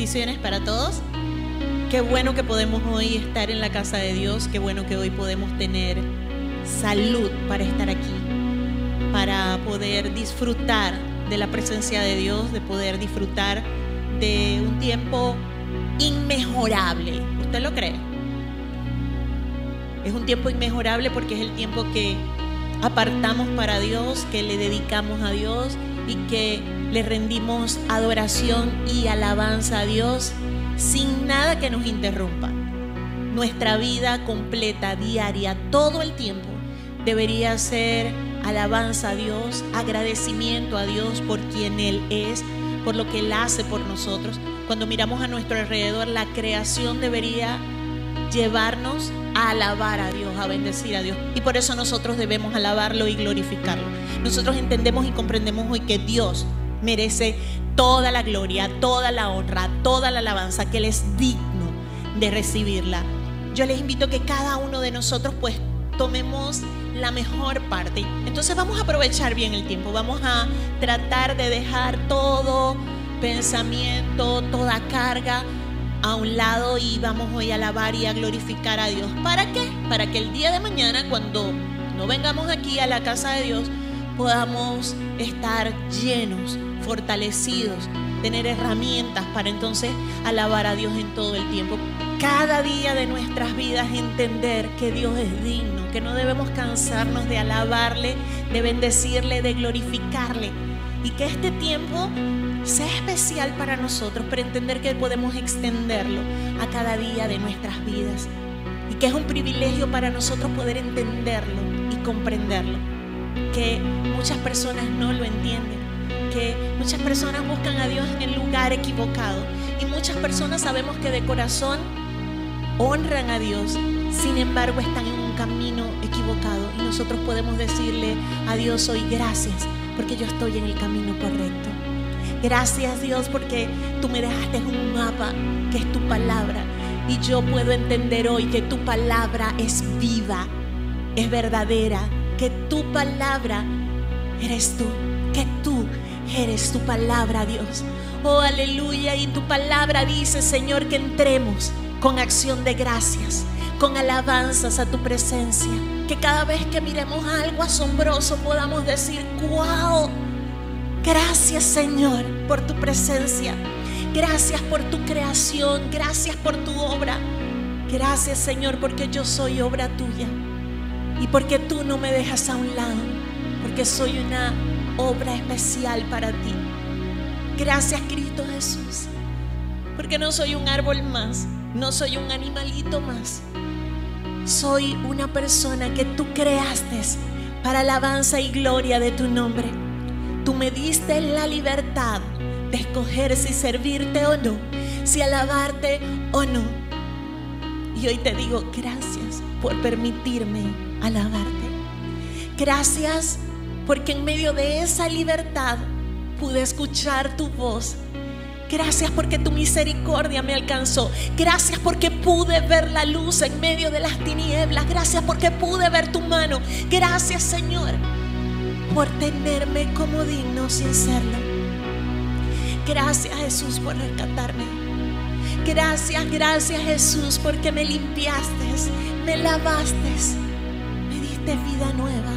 Bendiciones para todos. Qué bueno que podemos hoy estar en la casa de Dios, qué bueno que hoy podemos tener salud para estar aquí, para poder disfrutar de la presencia de Dios, de poder disfrutar de un tiempo inmejorable. ¿Usted lo cree? Es un tiempo inmejorable porque es el tiempo que apartamos para Dios, que le dedicamos a Dios y que le rendimos adoración y alabanza a Dios sin nada que nos interrumpa. Nuestra vida completa, diaria, todo el tiempo debería ser alabanza a Dios, agradecimiento a Dios por quien Él es, por lo que Él hace por nosotros. Cuando miramos a nuestro alrededor, la creación debería llevarnos a alabar a Dios, a bendecir a Dios. Y por eso nosotros debemos alabarlo y glorificarlo. Nosotros entendemos y comprendemos hoy que Dios merece toda la gloria, toda la honra, toda la alabanza, que Él es digno de recibirla. Yo les invito a que cada uno de nosotros pues tomemos la mejor parte. Entonces vamos a aprovechar bien el tiempo, vamos a tratar de dejar todo pensamiento, toda carga a un lado y vamos hoy a alabar y a glorificar a Dios. ¿Para qué? Para que el día de mañana, cuando no vengamos aquí a la casa de Dios, podamos estar llenos, fortalecidos, tener herramientas para entonces alabar a Dios en todo el tiempo. Cada día de nuestras vidas entender que Dios es digno, que no debemos cansarnos de alabarle, de bendecirle, de glorificarle. Y que este tiempo sea especial para nosotros, para entender que podemos extenderlo a cada día de nuestras vidas. Y que es un privilegio para nosotros poder entenderlo y comprenderlo. Que muchas personas no lo entienden. Que muchas personas buscan a Dios en el lugar equivocado. Y muchas personas sabemos que de corazón honran a Dios. Sin embargo, están en un camino equivocado. Y nosotros podemos decirle a Dios hoy gracias porque yo estoy en el camino correcto. Gracias Dios porque tú me dejaste un mapa que es tu palabra. Y yo puedo entender hoy que tu palabra es viva, es verdadera, que tu palabra eres tú, que tú eres tu palabra Dios. Oh aleluya. Y tu palabra dice Señor que entremos con acción de gracias, con alabanzas a tu presencia. Que cada vez que miremos algo asombroso podamos decir, wow Gracias Señor por tu presencia. Gracias por tu creación. Gracias por tu obra. Gracias Señor porque yo soy obra tuya. Y porque tú no me dejas a un lado. Porque soy una obra especial para ti. Gracias Cristo Jesús. Porque no soy un árbol más. No soy un animalito más. Soy una persona que tú creaste para alabanza y gloria de tu nombre. Tú me diste la libertad de escoger si servirte o no, si alabarte o no. Y hoy te digo gracias por permitirme alabarte. Gracias porque en medio de esa libertad pude escuchar tu voz. Gracias porque tu misericordia me alcanzó. Gracias porque pude ver la luz en medio de las tinieblas. Gracias porque pude ver tu mano. Gracias Señor por tenerme como digno sin serlo. Gracias Jesús por rescatarme. Gracias, gracias Jesús porque me limpiaste, me lavaste, me diste vida nueva.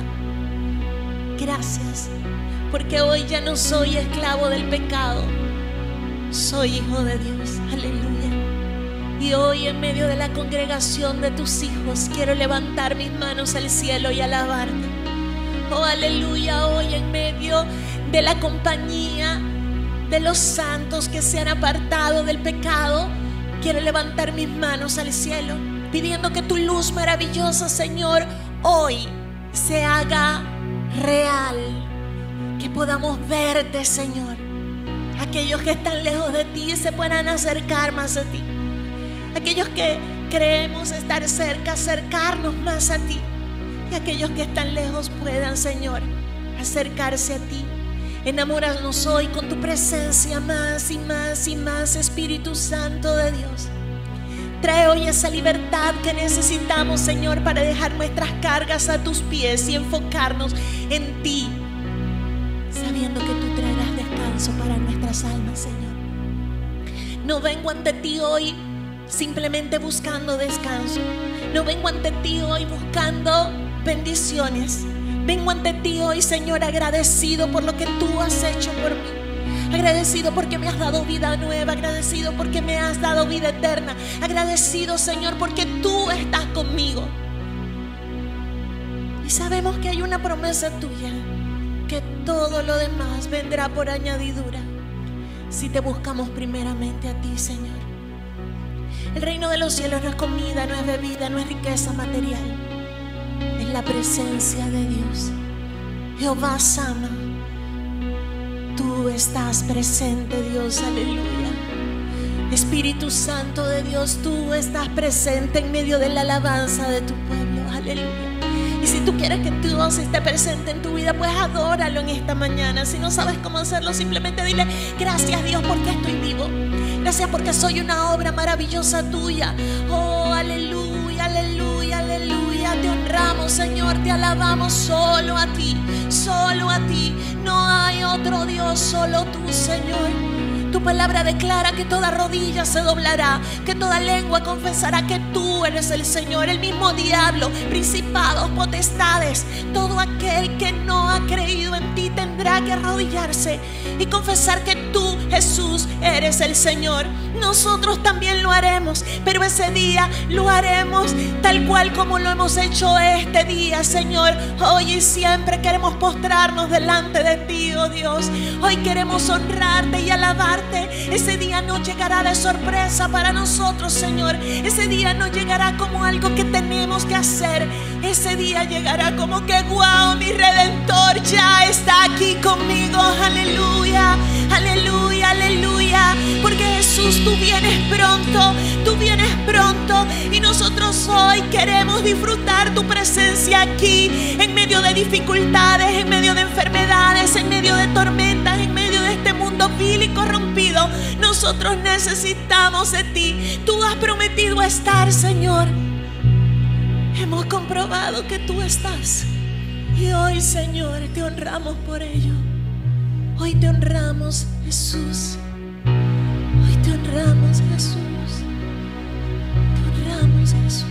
Gracias porque hoy ya no soy esclavo del pecado, soy hijo de Dios. Aleluya. Y hoy en medio de la congregación de tus hijos quiero levantar mis manos al cielo y alabarte. Aleluya, hoy en medio de la compañía de los santos que se han apartado del pecado, quiero levantar mis manos al cielo, pidiendo que tu luz maravillosa, Señor, hoy se haga real, que podamos verte, Señor. Aquellos que están lejos de ti se puedan acercar más a ti. Aquellos que creemos estar cerca, acercarnos más a ti aquellos que están lejos puedan, Señor, acercarse a ti. Enamóranos hoy con tu presencia más y más y más, Espíritu Santo de Dios. Trae hoy esa libertad que necesitamos, Señor, para dejar nuestras cargas a tus pies y enfocarnos en ti, sabiendo que tú traerás descanso para nuestras almas, Señor. No vengo ante ti hoy simplemente buscando descanso. No vengo ante ti hoy buscando bendiciones. Vengo ante ti hoy, Señor, agradecido por lo que tú has hecho por mí. Agradecido porque me has dado vida nueva, agradecido porque me has dado vida eterna, agradecido Señor porque tú estás conmigo. Y sabemos que hay una promesa tuya, que todo lo demás vendrá por añadidura si te buscamos primeramente a ti, Señor. El reino de los cielos no es comida, no es bebida, no es riqueza material. La presencia de Dios. Jehová Sama, tú estás presente, Dios, aleluya. Espíritu Santo de Dios, tú estás presente en medio de la alabanza de tu pueblo, aleluya. Y si tú quieres que Dios esté presente en tu vida, pues adóralo en esta mañana. Si no sabes cómo hacerlo, simplemente dile, gracias Dios porque estoy vivo. Gracias porque soy una obra maravillosa tuya. Oh, aleluya, Te honramos, Señor, te alabamos solo a ti, solo a ti. No hay otro Dios, solo tú, Señor. Tu palabra declara que toda rodilla se doblará, que toda lengua confesará que tú eres el Señor, el mismo diablo, principados, potestades. Todo aquel que no ha creído en ti tendrá que arrodillarse y confesar que tú, Jesús, eres el Señor. Nosotros también lo haremos, pero ese día lo haremos tal cual como lo hemos hecho este día, Señor. Hoy y siempre queremos postrarnos delante de ti, oh Dios. Hoy queremos honrarte y alabarte ese día no llegará de sorpresa para nosotros, Señor. Ese día no llegará como algo que tenemos que hacer. Ese día llegará como que, wow, mi redentor ya está aquí conmigo. Aleluya, aleluya, aleluya. Porque Jesús, tú vienes pronto, tú vienes pronto. Y nosotros hoy queremos disfrutar tu presencia aquí, en medio de dificultades, en medio de enfermedades, en medio de tormentas, en medio de este mundo vil y corrompido. Nosotros necesitamos de ti. Tú has prometido estar, Señor. Hemos comprobado que tú estás. Y hoy, Señor, te honramos por ello. Hoy te honramos, Jesús. Honramos, Jesús. Te Jesús.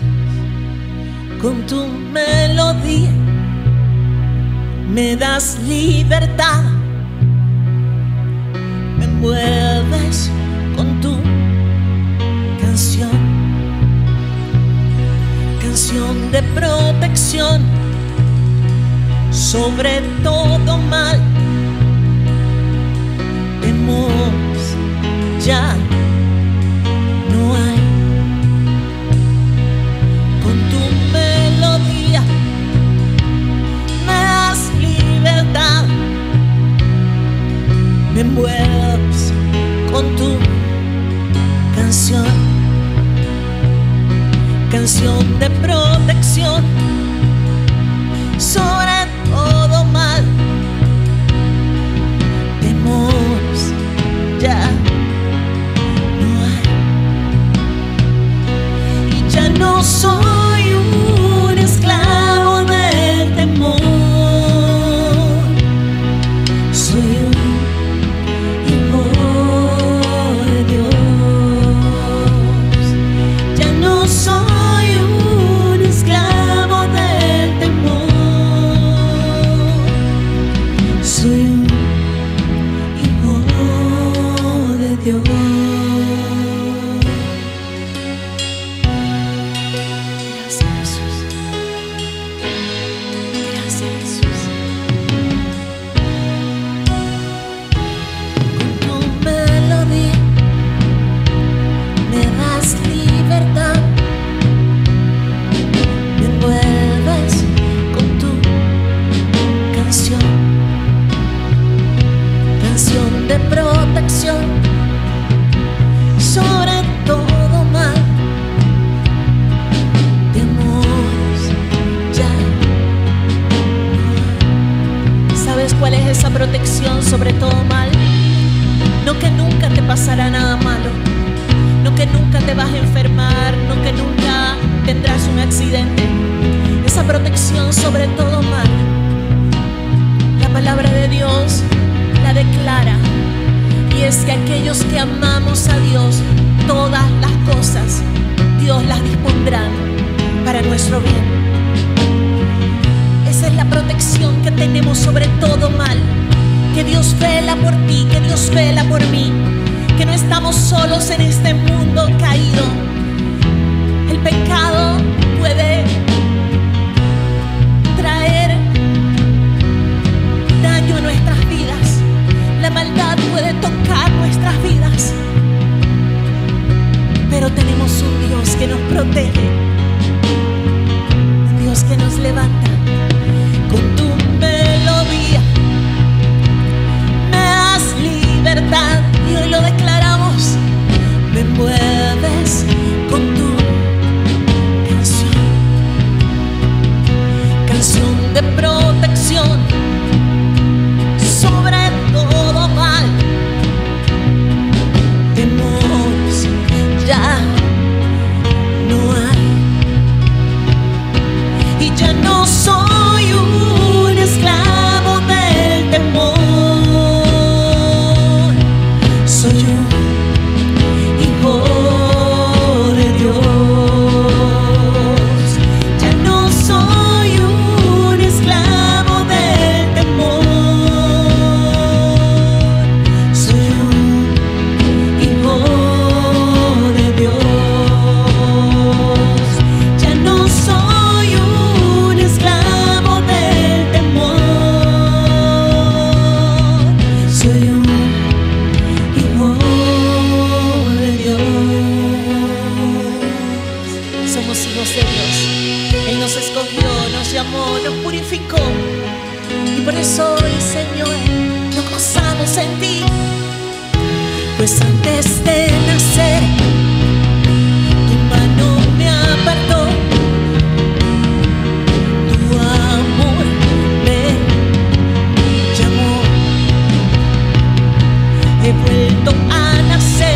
Con tu melodía me das libertad vuelves con tu canción, canción de protección sobre todo mal. Temor ya vuelto a nacer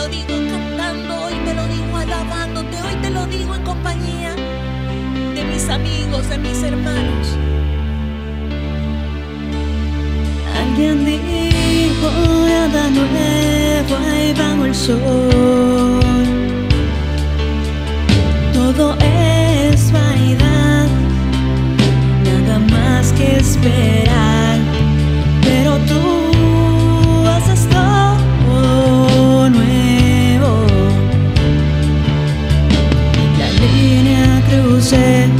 Te lo digo cantando, hoy te lo digo alabándote, hoy te lo digo en compañía de mis amigos, de mis hermanos. Alguien dijo, nada nuevo, ahí bajo el sol. Todo es vanidad, nada más que esperar, pero tú said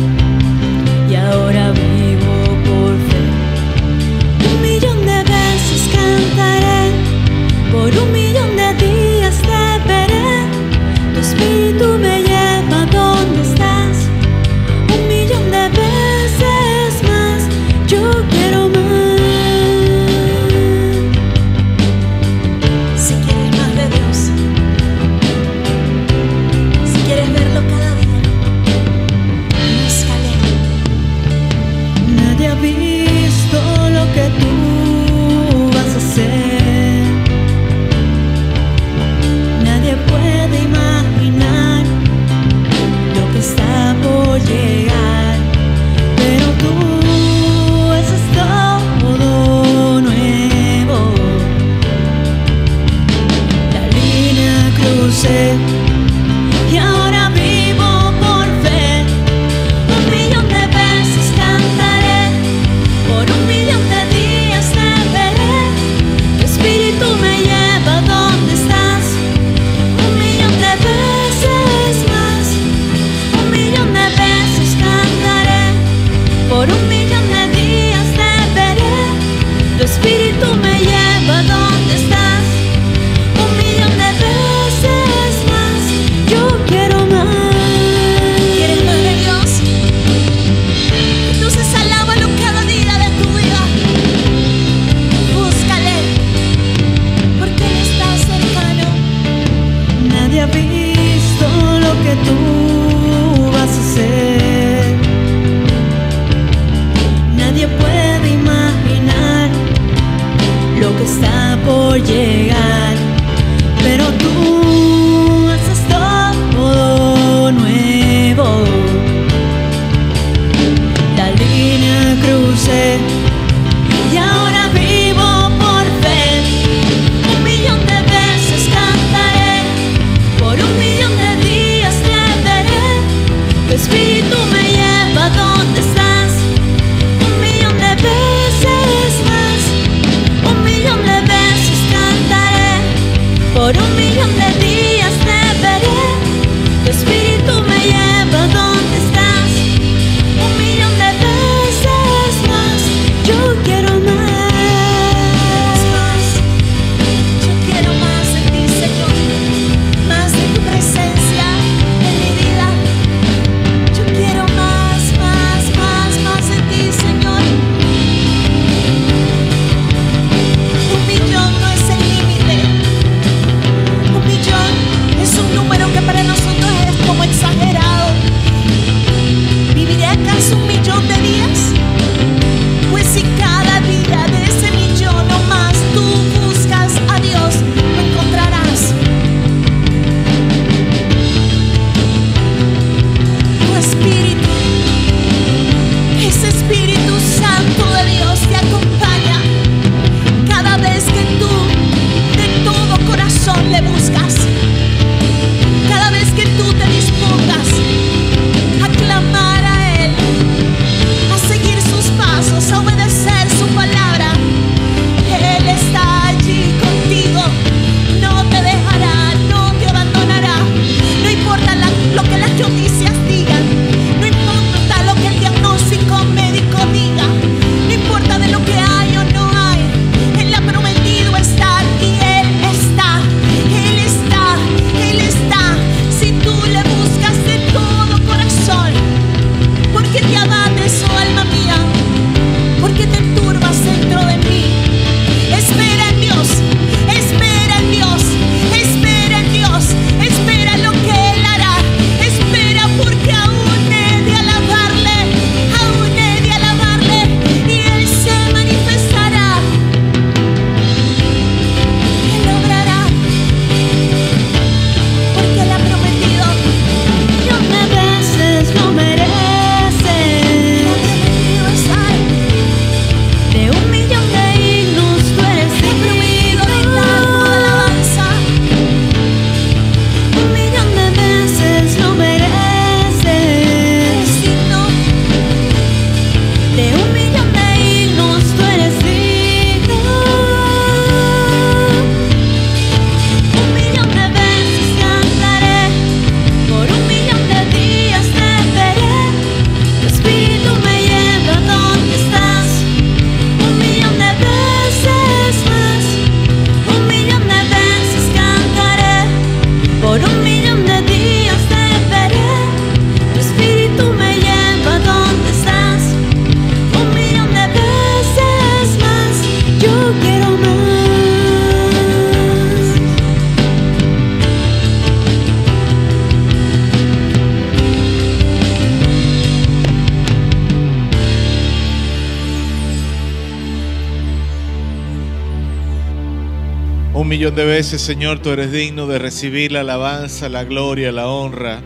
Señor, tú eres digno de recibir la alabanza, la gloria, la honra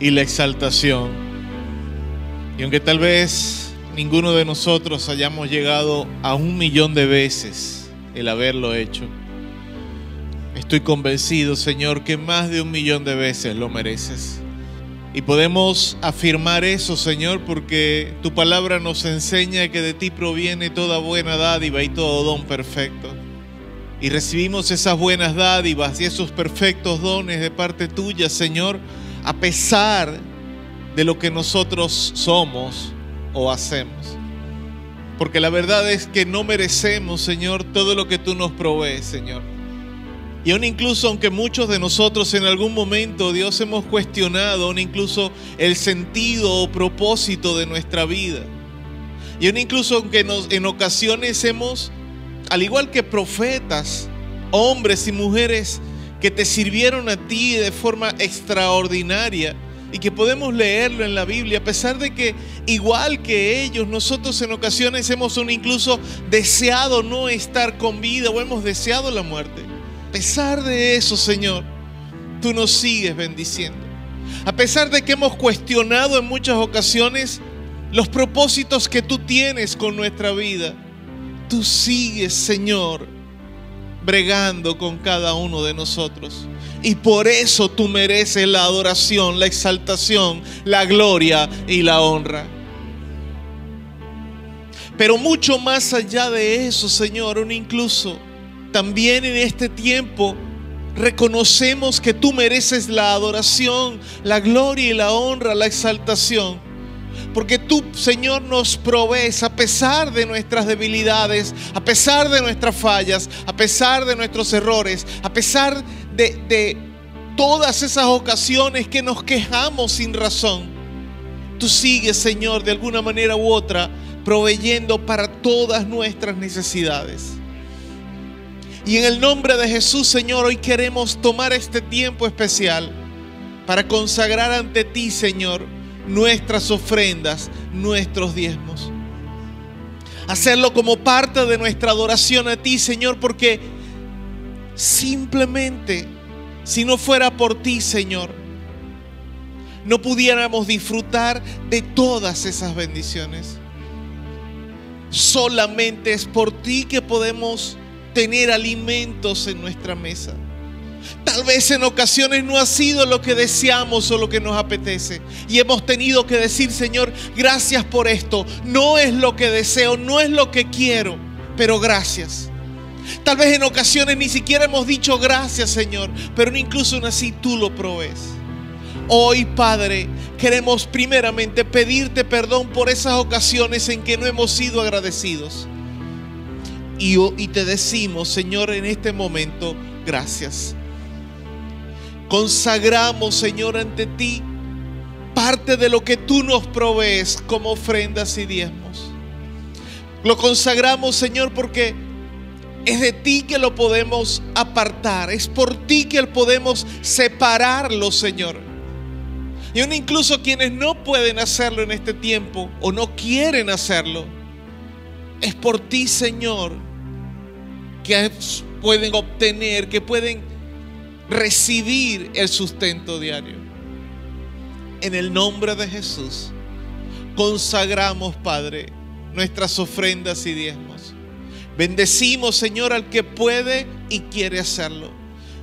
y la exaltación. Y aunque tal vez ninguno de nosotros hayamos llegado a un millón de veces el haberlo hecho, estoy convencido, Señor, que más de un millón de veces lo mereces. Y podemos afirmar eso, Señor, porque tu palabra nos enseña que de ti proviene toda buena dádiva y todo don perfecto y recibimos esas buenas dádivas y esos perfectos dones de parte tuya, Señor, a pesar de lo que nosotros somos o hacemos. Porque la verdad es que no merecemos, Señor, todo lo que tú nos provees, Señor. Y aún incluso aunque muchos de nosotros en algún momento, Dios, hemos cuestionado aún incluso el sentido o propósito de nuestra vida. Y aún incluso aunque nos, en ocasiones hemos al igual que profetas, hombres y mujeres que te sirvieron a ti de forma extraordinaria y que podemos leerlo en la Biblia, a pesar de que igual que ellos, nosotros en ocasiones hemos incluso deseado no estar con vida o hemos deseado la muerte. A pesar de eso, Señor, tú nos sigues bendiciendo. A pesar de que hemos cuestionado en muchas ocasiones los propósitos que tú tienes con nuestra vida tú sigues, Señor, bregando con cada uno de nosotros. Y por eso tú mereces la adoración, la exaltación, la gloria y la honra. Pero mucho más allá de eso, Señor, aún incluso también en este tiempo reconocemos que tú mereces la adoración, la gloria y la honra, la exaltación. Porque tú, Señor, nos provees a pesar de nuestras debilidades, a pesar de nuestras fallas, a pesar de nuestros errores, a pesar de, todas esas ocasiones que nos quejamos sin razón. Tú sigues, Señor, de alguna manera u otra, proveyendo para todas nuestras necesidades. Y en el nombre de Jesús, Señor, hoy queremos tomar este tiempo especial para consagrar ante ti, Señor, nuestras ofrendas, nuestros diezmos. Hacerlo como parte de nuestra adoración a ti, Señor, porque simplemente, si no fuera por ti, Señor, no pudiéramos disfrutar de todas esas bendiciones. Solamente es por ti que podemos tener alimentos en nuestra mesa. Tal vez en ocasiones no ha sido lo que deseamos o lo que nos apetece. Y hemos tenido que decir, Señor, gracias por esto. No es lo que deseo, no es lo que quiero, pero gracias. Tal vez en ocasiones ni siquiera hemos dicho gracias, Señor, pero incluso así tú lo provees. Hoy, Padre, queremos primeramente pedirte perdón por esas ocasiones en que no hemos sido agradecidos. Y, y te decimos, Señor, en este momento, gracias. Consagramos, Señor, ante ti parte de lo que tú nos provees como ofrendas y diezmos. Lo consagramos, Señor, porque es de ti que lo podemos apartar, es por ti que podemos separarlo, Señor. Y aún incluso quienes no pueden hacerlo en este tiempo o no quieren hacerlo, es por ti, Señor, que pueden obtener, que pueden recibir el sustento diario. En el nombre de Jesús, consagramos, Padre, nuestras ofrendas y diezmos. Bendecimos, Señor, al que puede y quiere hacerlo.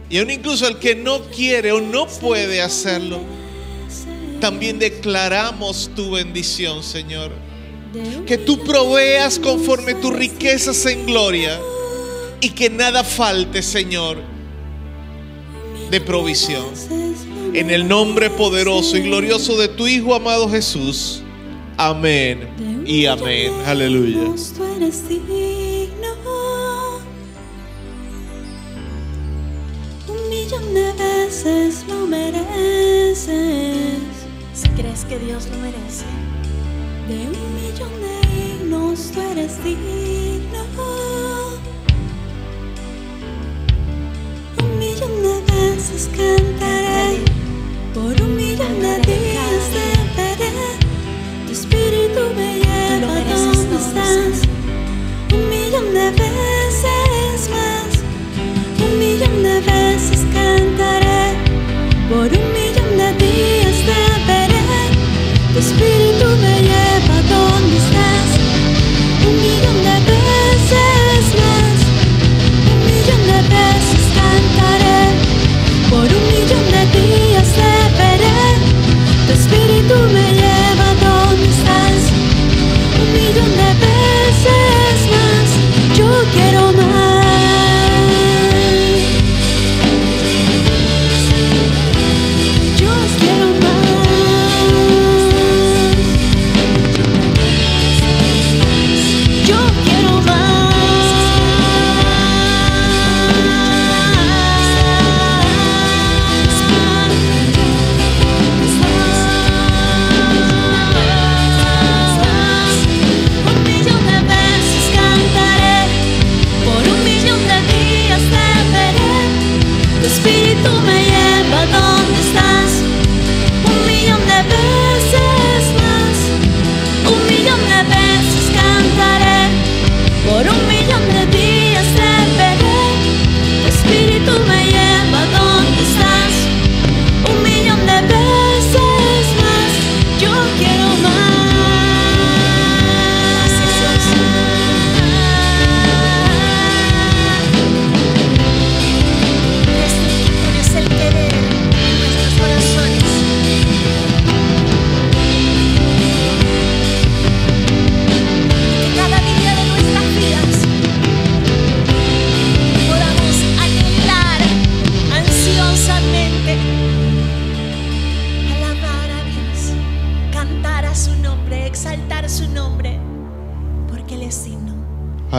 Y aún incluso al que no quiere o no puede hacerlo. También declaramos tu bendición, Señor. Que tú proveas conforme tus riquezas en gloria y que nada falte, Señor de provisión. En el nombre poderoso y glorioso de tu Hijo amado Jesús. Amén y amén. Aleluya. Veces lo mereces. Si crees que Dios lo merece. De un millón de himnos tú eres digno. Millón de veces cantaré, por un millón de días veré. Tu espíritu me lleva donde estás. Un millón de veces más,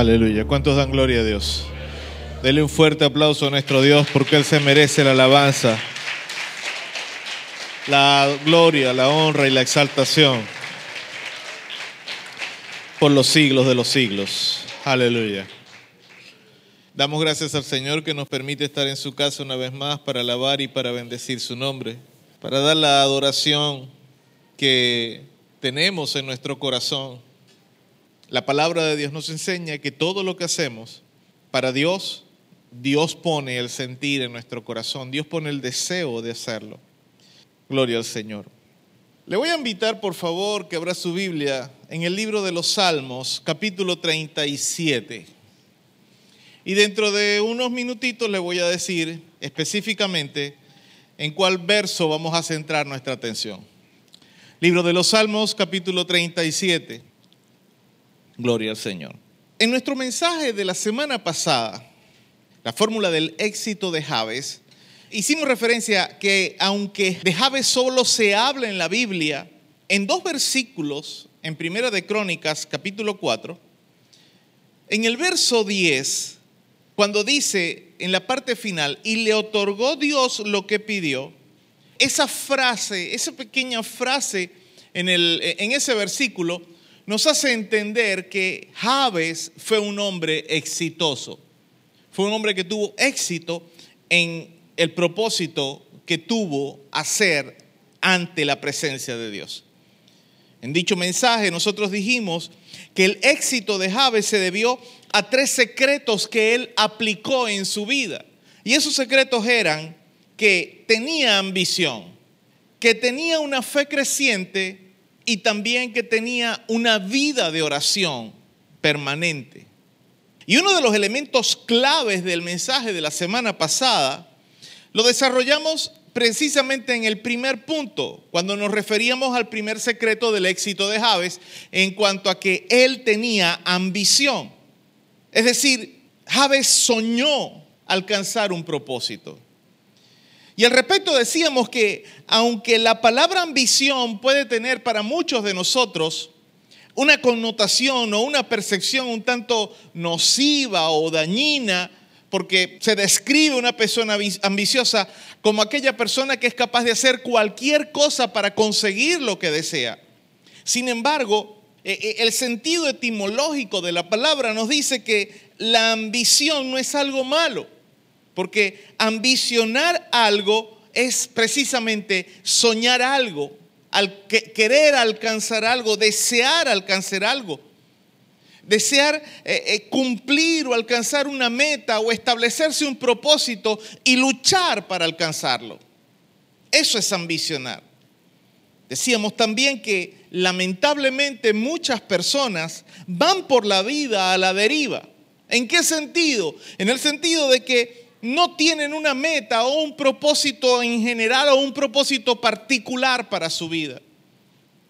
Aleluya. ¿Cuántos dan gloria a Dios? Dele un fuerte aplauso a nuestro Dios porque Él se merece la alabanza, la gloria, la honra y la exaltación por los siglos de los siglos. Aleluya. Damos gracias al Señor que nos permite estar en su casa una vez más para alabar y para bendecir su nombre, para dar la adoración que tenemos en nuestro corazón. La palabra de Dios nos enseña que todo lo que hacemos para Dios, Dios pone el sentir en nuestro corazón, Dios pone el deseo de hacerlo. Gloria al Señor. Le voy a invitar, por favor, que abra su Biblia en el libro de los Salmos, capítulo 37. Y dentro de unos minutitos le voy a decir específicamente en cuál verso vamos a centrar nuestra atención. Libro de los Salmos, capítulo 37. Gloria al Señor. En nuestro mensaje de la semana pasada, la fórmula del éxito de Javes, hicimos referencia que aunque de Javes solo se habla en la Biblia, en dos versículos, en Primera de Crónicas, capítulo 4, en el verso 10, cuando dice en la parte final, y le otorgó Dios lo que pidió, esa frase, esa pequeña frase en, el, en ese versículo, nos hace entender que Javes fue un hombre exitoso. Fue un hombre que tuvo éxito en el propósito que tuvo hacer ante la presencia de Dios. En dicho mensaje nosotros dijimos que el éxito de Javes se debió a tres secretos que él aplicó en su vida. Y esos secretos eran que tenía ambición, que tenía una fe creciente y también que tenía una vida de oración permanente. Y uno de los elementos claves del mensaje de la semana pasada lo desarrollamos precisamente en el primer punto, cuando nos referíamos al primer secreto del éxito de Javes, en cuanto a que él tenía ambición. Es decir, Javes soñó alcanzar un propósito. Y al respecto decíamos que aunque la palabra ambición puede tener para muchos de nosotros una connotación o una percepción un tanto nociva o dañina, porque se describe una persona ambiciosa como aquella persona que es capaz de hacer cualquier cosa para conseguir lo que desea. Sin embargo, el sentido etimológico de la palabra nos dice que la ambición no es algo malo, porque ambicionar algo es precisamente soñar algo, al querer alcanzar algo, desear alcanzar algo desear eh, eh, cumplir o alcanzar una meta o establecerse un propósito y luchar para alcanzarlo. Eso es ambicionar. Decíamos también que lamentablemente muchas personas van por la vida a la deriva. ¿En qué sentido? En el sentido de que no tienen una meta o un propósito en general o un propósito particular para su vida.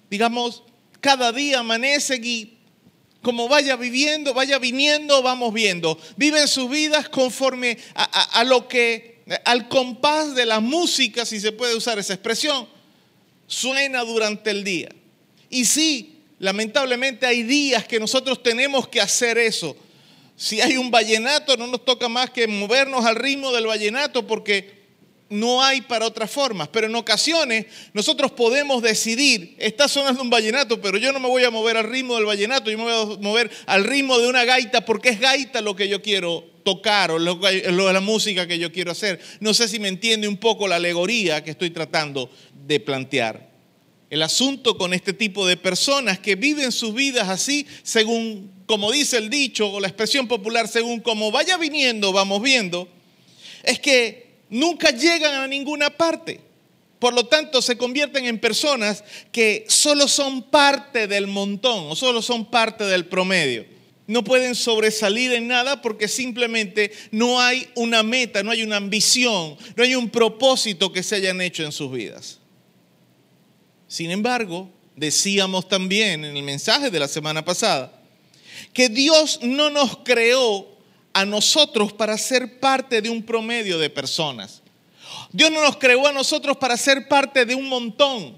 Digamos, cada día amanecen y como vaya viviendo, vaya viniendo, vamos viendo. Viven sus vidas conforme a, lo que, al compás de la música, si se puede usar esa expresión, suena durante el día. Y sí, lamentablemente hay días que nosotros tenemos que hacer eso. Si hay un vallenato, no nos toca más que movernos al ritmo del vallenato porque no hay para otras formas. Pero en ocasiones nosotros podemos decidir, está sonando un vallenato, pero yo no me voy a mover al ritmo del vallenato, yo me voy a mover al ritmo de una gaita porque es gaita lo que yo quiero tocar o lo, la música que yo quiero hacer. No sé si me entiende un poco la alegoría que estoy tratando de plantear. El asunto con este tipo de personas que viven sus vidas así, según, como dice el dicho o la expresión popular, según como vaya viniendo, vamos viendo, es que nunca llegan a ninguna parte. Por lo tanto, se convierten en personas que solo son parte del montón o solo son parte del promedio. No pueden sobresalir en nada porque simplemente no hay una meta, no hay una ambición, no hay un propósito que se hayan hecho en sus vidas. Sin embargo, decíamos también en el mensaje de la semana pasada que Dios no nos creó a nosotros para ser parte de un promedio de personas. Dios no nos creó a nosotros para ser parte de un montón.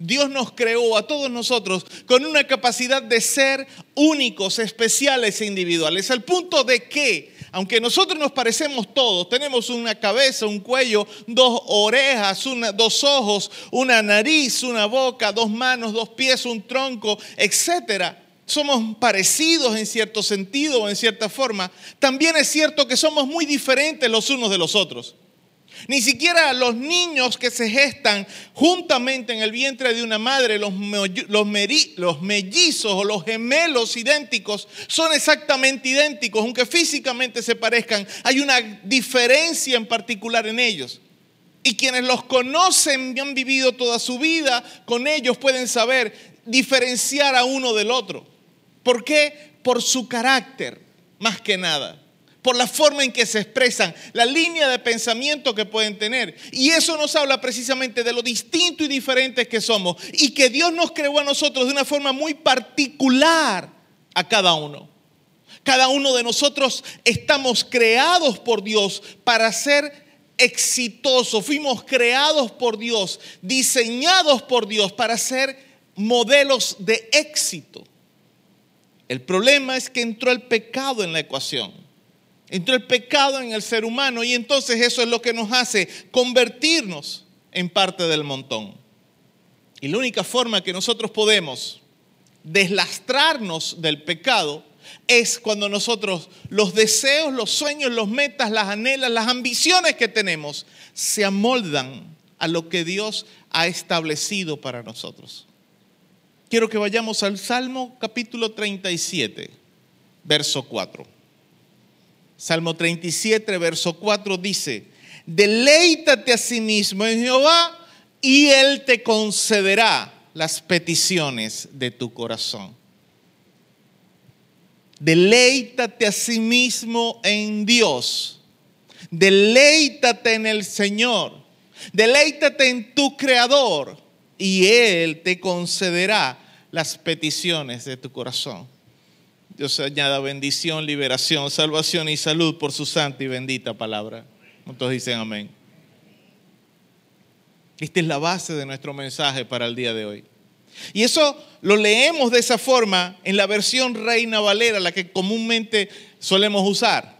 Dios nos creó a todos nosotros con una capacidad de ser únicos, especiales e individuales, al punto de que aunque nosotros nos parecemos todos, tenemos una cabeza, un cuello, dos orejas, dos ojos, una nariz, una boca, dos manos, dos pies, un tronco, etcétera. Somos parecidos en cierto sentido o en cierta forma. También es cierto que somos muy diferentes los unos de los otros. Ni siquiera los niños que se gestan juntamente en el vientre de una madre, los, mellizos o los gemelos idénticos, son exactamente idénticos, aunque físicamente se parezcan. Hay una diferencia en particular en ellos. Y quienes los conocen y han vivido toda su vida con ellos pueden saber diferenciar a uno del otro. ¿Por qué? Por su carácter, más que nada por la forma en que se expresan, la línea de pensamiento que pueden tener. Y eso nos habla precisamente de lo distinto y diferentes que somos y que Dios nos creó a nosotros de una forma muy particular a cada uno. Cada uno de nosotros estamos creados por Dios para ser exitosos. Fuimos creados por Dios, diseñados por Dios para ser modelos de éxito. El problema es que entró el pecado en la ecuación. Entró el pecado en el ser humano y entonces eso es lo que nos hace convertirnos en parte del montón. Y la única forma que nosotros podemos deslastrarnos del pecado es cuando nosotros los deseos, los sueños, los metas, las anhelas, las ambiciones que tenemos se amoldan a lo que Dios ha establecido para nosotros. Quiero que vayamos al Salmo capítulo 37, verso 4. Salmo 37, verso 4 dice, deleítate a sí mismo en Jehová y Él te concederá las peticiones de tu corazón. Deleítate a sí mismo en Dios. Deleítate en el Señor. Deleítate en tu Creador y Él te concederá las peticiones de tu corazón. Dios añada bendición, liberación, salvación y salud por su santa y bendita palabra. ¿Cuántos dicen amén? Esta es la base de nuestro mensaje para el día de hoy. Y eso lo leemos de esa forma en la versión Reina Valera, la que comúnmente solemos usar.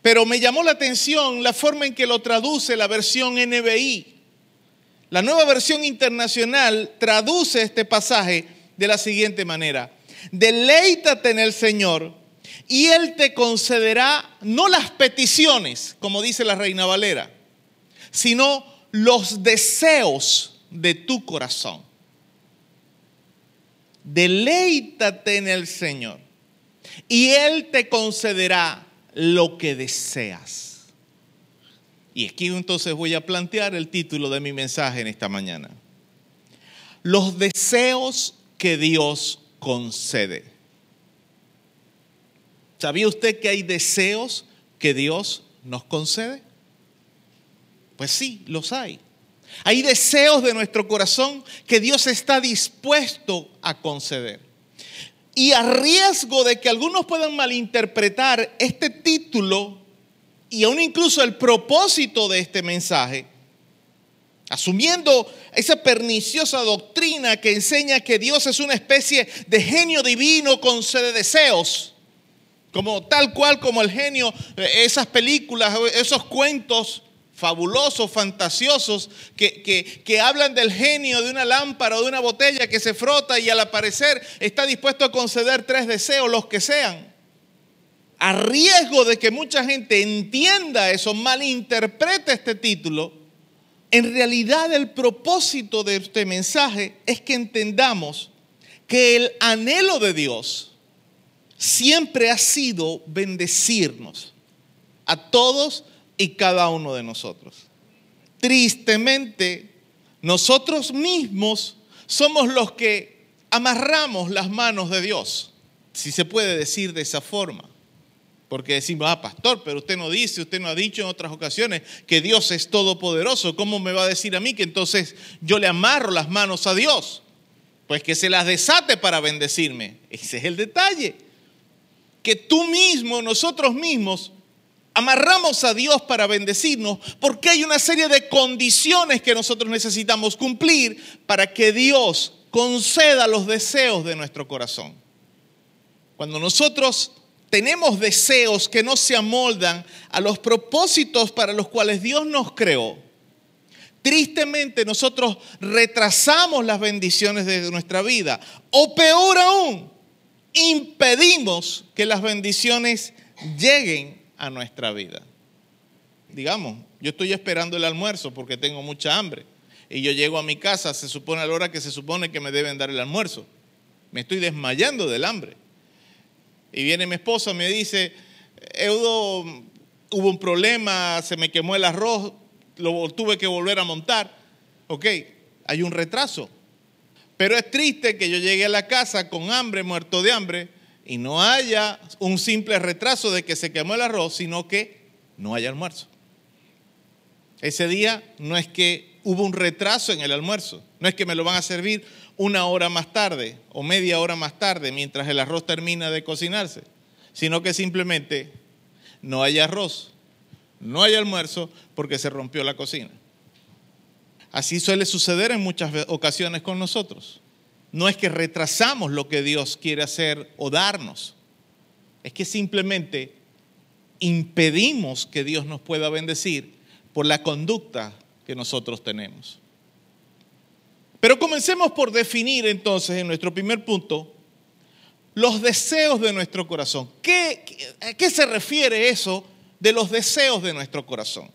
Pero me llamó la atención la forma en que lo traduce la versión NBI. La nueva versión internacional traduce este pasaje de la siguiente manera deleítate en el Señor y Él te concederá no las peticiones, como dice la Reina Valera, sino los deseos de tu corazón. Deleítate en el Señor y Él te concederá lo que deseas. Y aquí entonces voy a plantear el título de mi mensaje en esta mañana. los deseos que Dios concede. ¿Sabía usted que hay deseos que Dios nos concede? Pues sí, los hay. Hay deseos de nuestro corazón que Dios está dispuesto a conceder. Y a riesgo de que algunos puedan malinterpretar este título y aún incluso el propósito de este mensaje, asumiendo esa perniciosa doctrina que enseña que Dios es una especie de genio divino con sede deseos, como tal cual como el genio, esas películas, esos cuentos fabulosos, fantasiosos, que, que, hablan del genio de una lámpara o de una botella que se frota y al aparecer está dispuesto a conceder tres deseos, los que sean. A riesgo de que mucha gente entienda eso, malinterprete este título, en realidad el propósito de este mensaje es que entendamos que el anhelo de Dios siempre ha sido bendecirnos a todos y cada uno de nosotros. Tristemente, nosotros mismos somos los que amarramos las manos de Dios, si se puede decir de esa forma. Porque decimos, ah, pastor, pero usted no dice, usted no ha dicho en otras ocasiones que Dios es todopoderoso. ¿Cómo me va a decir a mí que entonces yo le amarro las manos a Dios? Pues que se las desate para bendecirme. Ese es el detalle. Que tú mismo, nosotros mismos, amarramos a Dios para bendecirnos porque hay una serie de condiciones que nosotros necesitamos cumplir para que Dios conceda los deseos de nuestro corazón. Cuando nosotros tenemos deseos que no se amoldan a los propósitos para los cuales Dios nos creó, tristemente nosotros retrasamos las bendiciones de nuestra vida o peor aún, impedimos que las bendiciones lleguen a nuestra vida. Digamos, yo estoy esperando el almuerzo porque tengo mucha hambre y yo llego a mi casa, se supone a la hora que se supone que me deben dar el almuerzo. Me estoy desmayando del hambre. Y viene mi esposa, me dice, Eudo, hubo un problema, se me quemó el arroz, lo tuve que volver a montar. Ok, hay un retraso. Pero es triste que yo llegue a la casa con hambre, muerto de hambre, y no haya un simple retraso de que se quemó el arroz, sino que no haya almuerzo. Ese día no es que hubo un retraso en el almuerzo, no es que me lo van a servir una hora más tarde o media hora más tarde mientras el arroz termina de cocinarse, sino que simplemente no hay arroz, no hay almuerzo porque se rompió la cocina. Así suele suceder en muchas ocasiones con nosotros no es que retrasamos lo que Dios quiere hacer o darnos, es que simplemente impedimos que Dios nos pueda bendecir por la conducta que nosotros tenemos. Pero comencemos por definir entonces en nuestro primer punto los deseos de nuestro corazón. ¿Qué, ¿A qué se refiere eso de los deseos de nuestro corazón?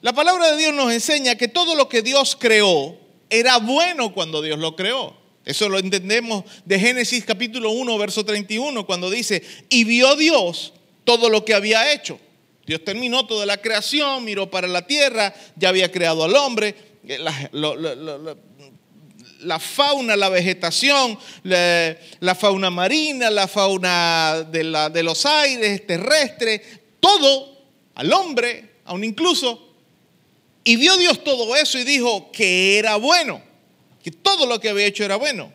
La palabra de Dios nos enseña que todo lo que Dios creó era bueno cuando Dios lo creó. Eso lo entendemos de Génesis capítulo 1, verso 31, cuando dice, y vio Dios todo lo que había hecho. Dios terminó toda la creación, miró para la tierra, ya había creado al hombre, la, fauna, la vegetación, la, fauna marina, la fauna de, los aires, terrestre, todo al hombre, aún incluso y vio Dios todo eso y dijo que era bueno, que todo lo que había hecho era bueno.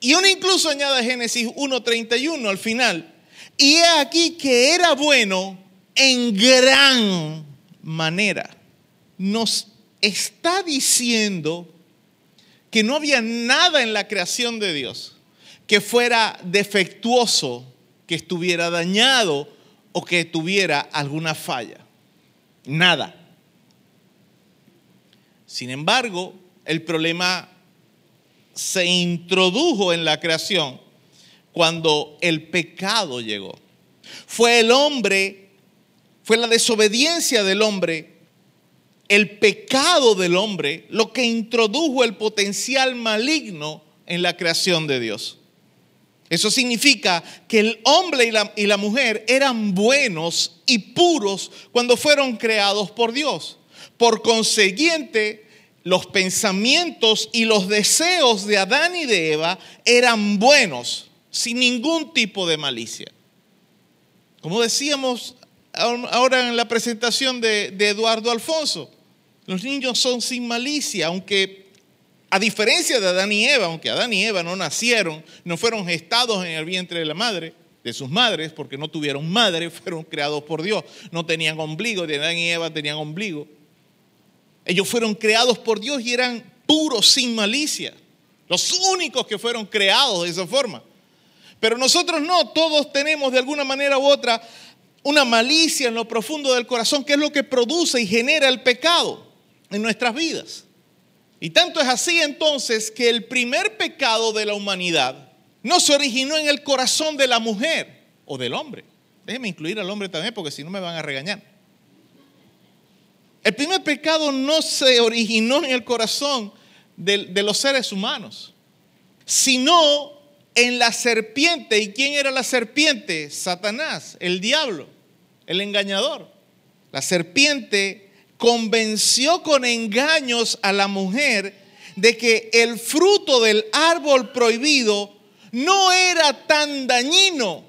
Y uno incluso añade Génesis 1.31 al final. Y he aquí que era bueno en gran manera. Nos está diciendo que no había nada en la creación de Dios que fuera defectuoso, que estuviera dañado o que tuviera alguna falla. Nada. Sin embargo, el problema se introdujo en la creación cuando el pecado llegó. Fue el hombre, fue la desobediencia del hombre, el pecado del hombre, lo que introdujo el potencial maligno en la creación de Dios. Eso significa que el hombre y la, mujer eran buenos y puros cuando fueron creados por Dios. Por consiguiente, los pensamientos y los deseos de Adán y de Eva eran buenos, sin ningún tipo de malicia. Como decíamos ahora en la presentación de Eduardo Alfonso, los niños son sin malicia, aunque a diferencia de Adán y Eva, aunque Adán y Eva no nacieron, no fueron gestados en el vientre de la madre, de sus madres, porque no tuvieron madre, fueron creados por Dios, no tenían ombligo, Adán y Eva tenían ombligo. Ellos fueron creados por Dios y eran puros, sin malicia. Los únicos que fueron creados de esa forma. Pero nosotros no, todos tenemos de alguna manera u otra una malicia en lo profundo del corazón, que es lo que produce y genera el pecado en nuestras vidas. Y tanto es así entonces que el primer pecado de la humanidad no se originó en el corazón de la mujer o del hombre. Déjeme incluir al hombre también porque si no me van a regañar. El primer pecado no se originó en el corazón de, de los seres humanos, sino en la serpiente. ¿Y quién era la serpiente? Satanás, el diablo, el engañador. La serpiente convenció con engaños a la mujer de que el fruto del árbol prohibido no era tan dañino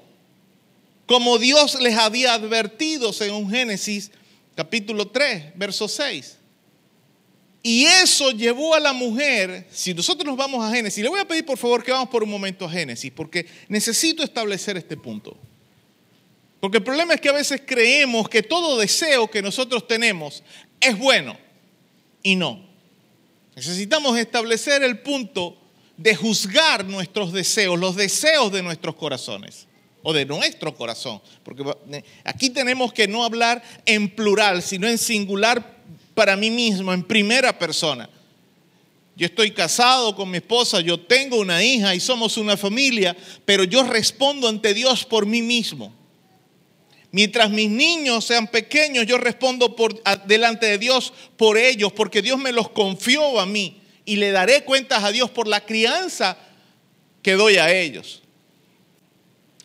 como Dios les había advertido según Génesis capítulo 3, verso 6. Y eso llevó a la mujer, si nosotros nos vamos a Génesis, le voy a pedir por favor que vamos por un momento a Génesis, porque necesito establecer este punto. Porque el problema es que a veces creemos que todo deseo que nosotros tenemos es bueno y no. Necesitamos establecer el punto de juzgar nuestros deseos, los deseos de nuestros corazones o de nuestro corazón. Porque aquí tenemos que no hablar en plural, sino en singular para mí mismo, en primera persona. Yo estoy casado con mi esposa, yo tengo una hija y somos una familia, pero yo respondo ante Dios por mí mismo. Mientras mis niños sean pequeños, yo respondo por, delante de Dios por ellos, porque Dios me los confió a mí y le daré cuentas a Dios por la crianza que doy a ellos.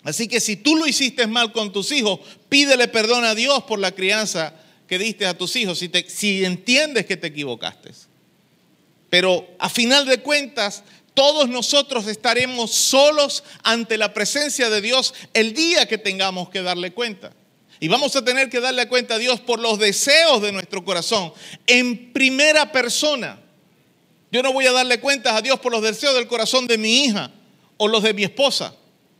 Así que si tú lo hiciste mal con tus hijos, pídele perdón a Dios por la crianza que diste a tus hijos, si, si entiendes que te equivocaste. Pero a final de cuentas, todos nosotros estaremos solos ante la presencia de Dios el día que tengamos que darle cuenta. Y vamos a tener que darle cuenta a Dios por los deseos de nuestro corazón en primera persona. Yo no voy a darle cuentas a Dios por los deseos del corazón de mi hija o los de mi esposa,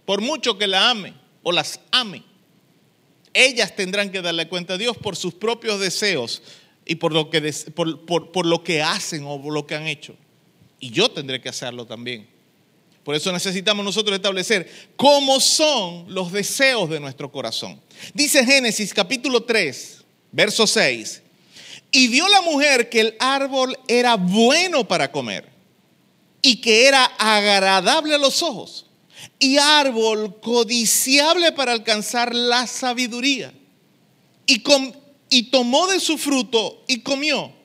por mucho que la ame o las ame. Ellas tendrán que darle cuenta a Dios por sus propios deseos y por lo que, por, por lo que hacen o por lo que han hecho y yo tendré que hacerlo también. Por eso necesitamos nosotros establecer cómo son los deseos de nuestro corazón. Dice Génesis capítulo 3, verso 6. Y vio la mujer que el árbol era bueno para comer y que era agradable a los ojos y árbol codiciable para alcanzar la sabiduría. Y, y tomó de su fruto y comió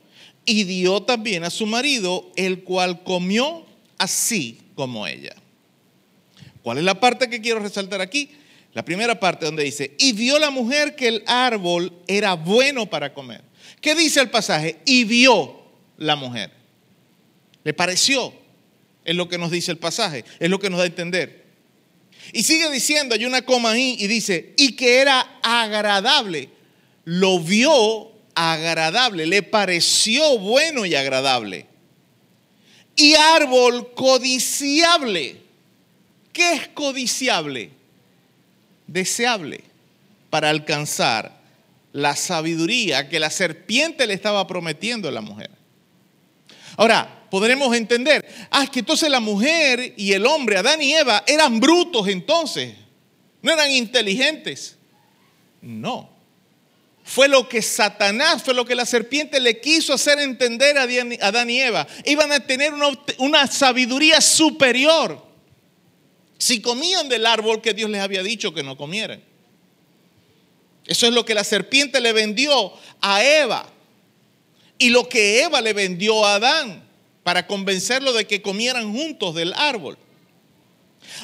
y dio también a su marido, el cual comió así como ella. ¿Cuál es la parte que quiero resaltar aquí? La primera parte donde dice, y vio la mujer que el árbol era bueno para comer. ¿Qué dice el pasaje? Y vio la mujer. Le pareció. Es lo que nos dice el pasaje. Es lo que nos da a entender. Y sigue diciendo, hay una coma ahí y dice, y que era agradable. Lo vio agradable, le pareció bueno y agradable. Y árbol codiciable. ¿Qué es codiciable? Deseable para alcanzar la sabiduría que la serpiente le estaba prometiendo a la mujer. Ahora, podremos entender, ah, que entonces la mujer y el hombre, Adán y Eva, eran brutos entonces, no eran inteligentes. No, fue lo que Satanás, fue lo que la serpiente le quiso hacer entender a Adán y Eva. Iban a tener una, una, sabiduría superior si comían del árbol que Dios les había dicho que no comieran. Eso es lo que la serpiente le vendió a Eva y lo que Eva le vendió a Adán para convencerlo de que comieran juntos del árbol.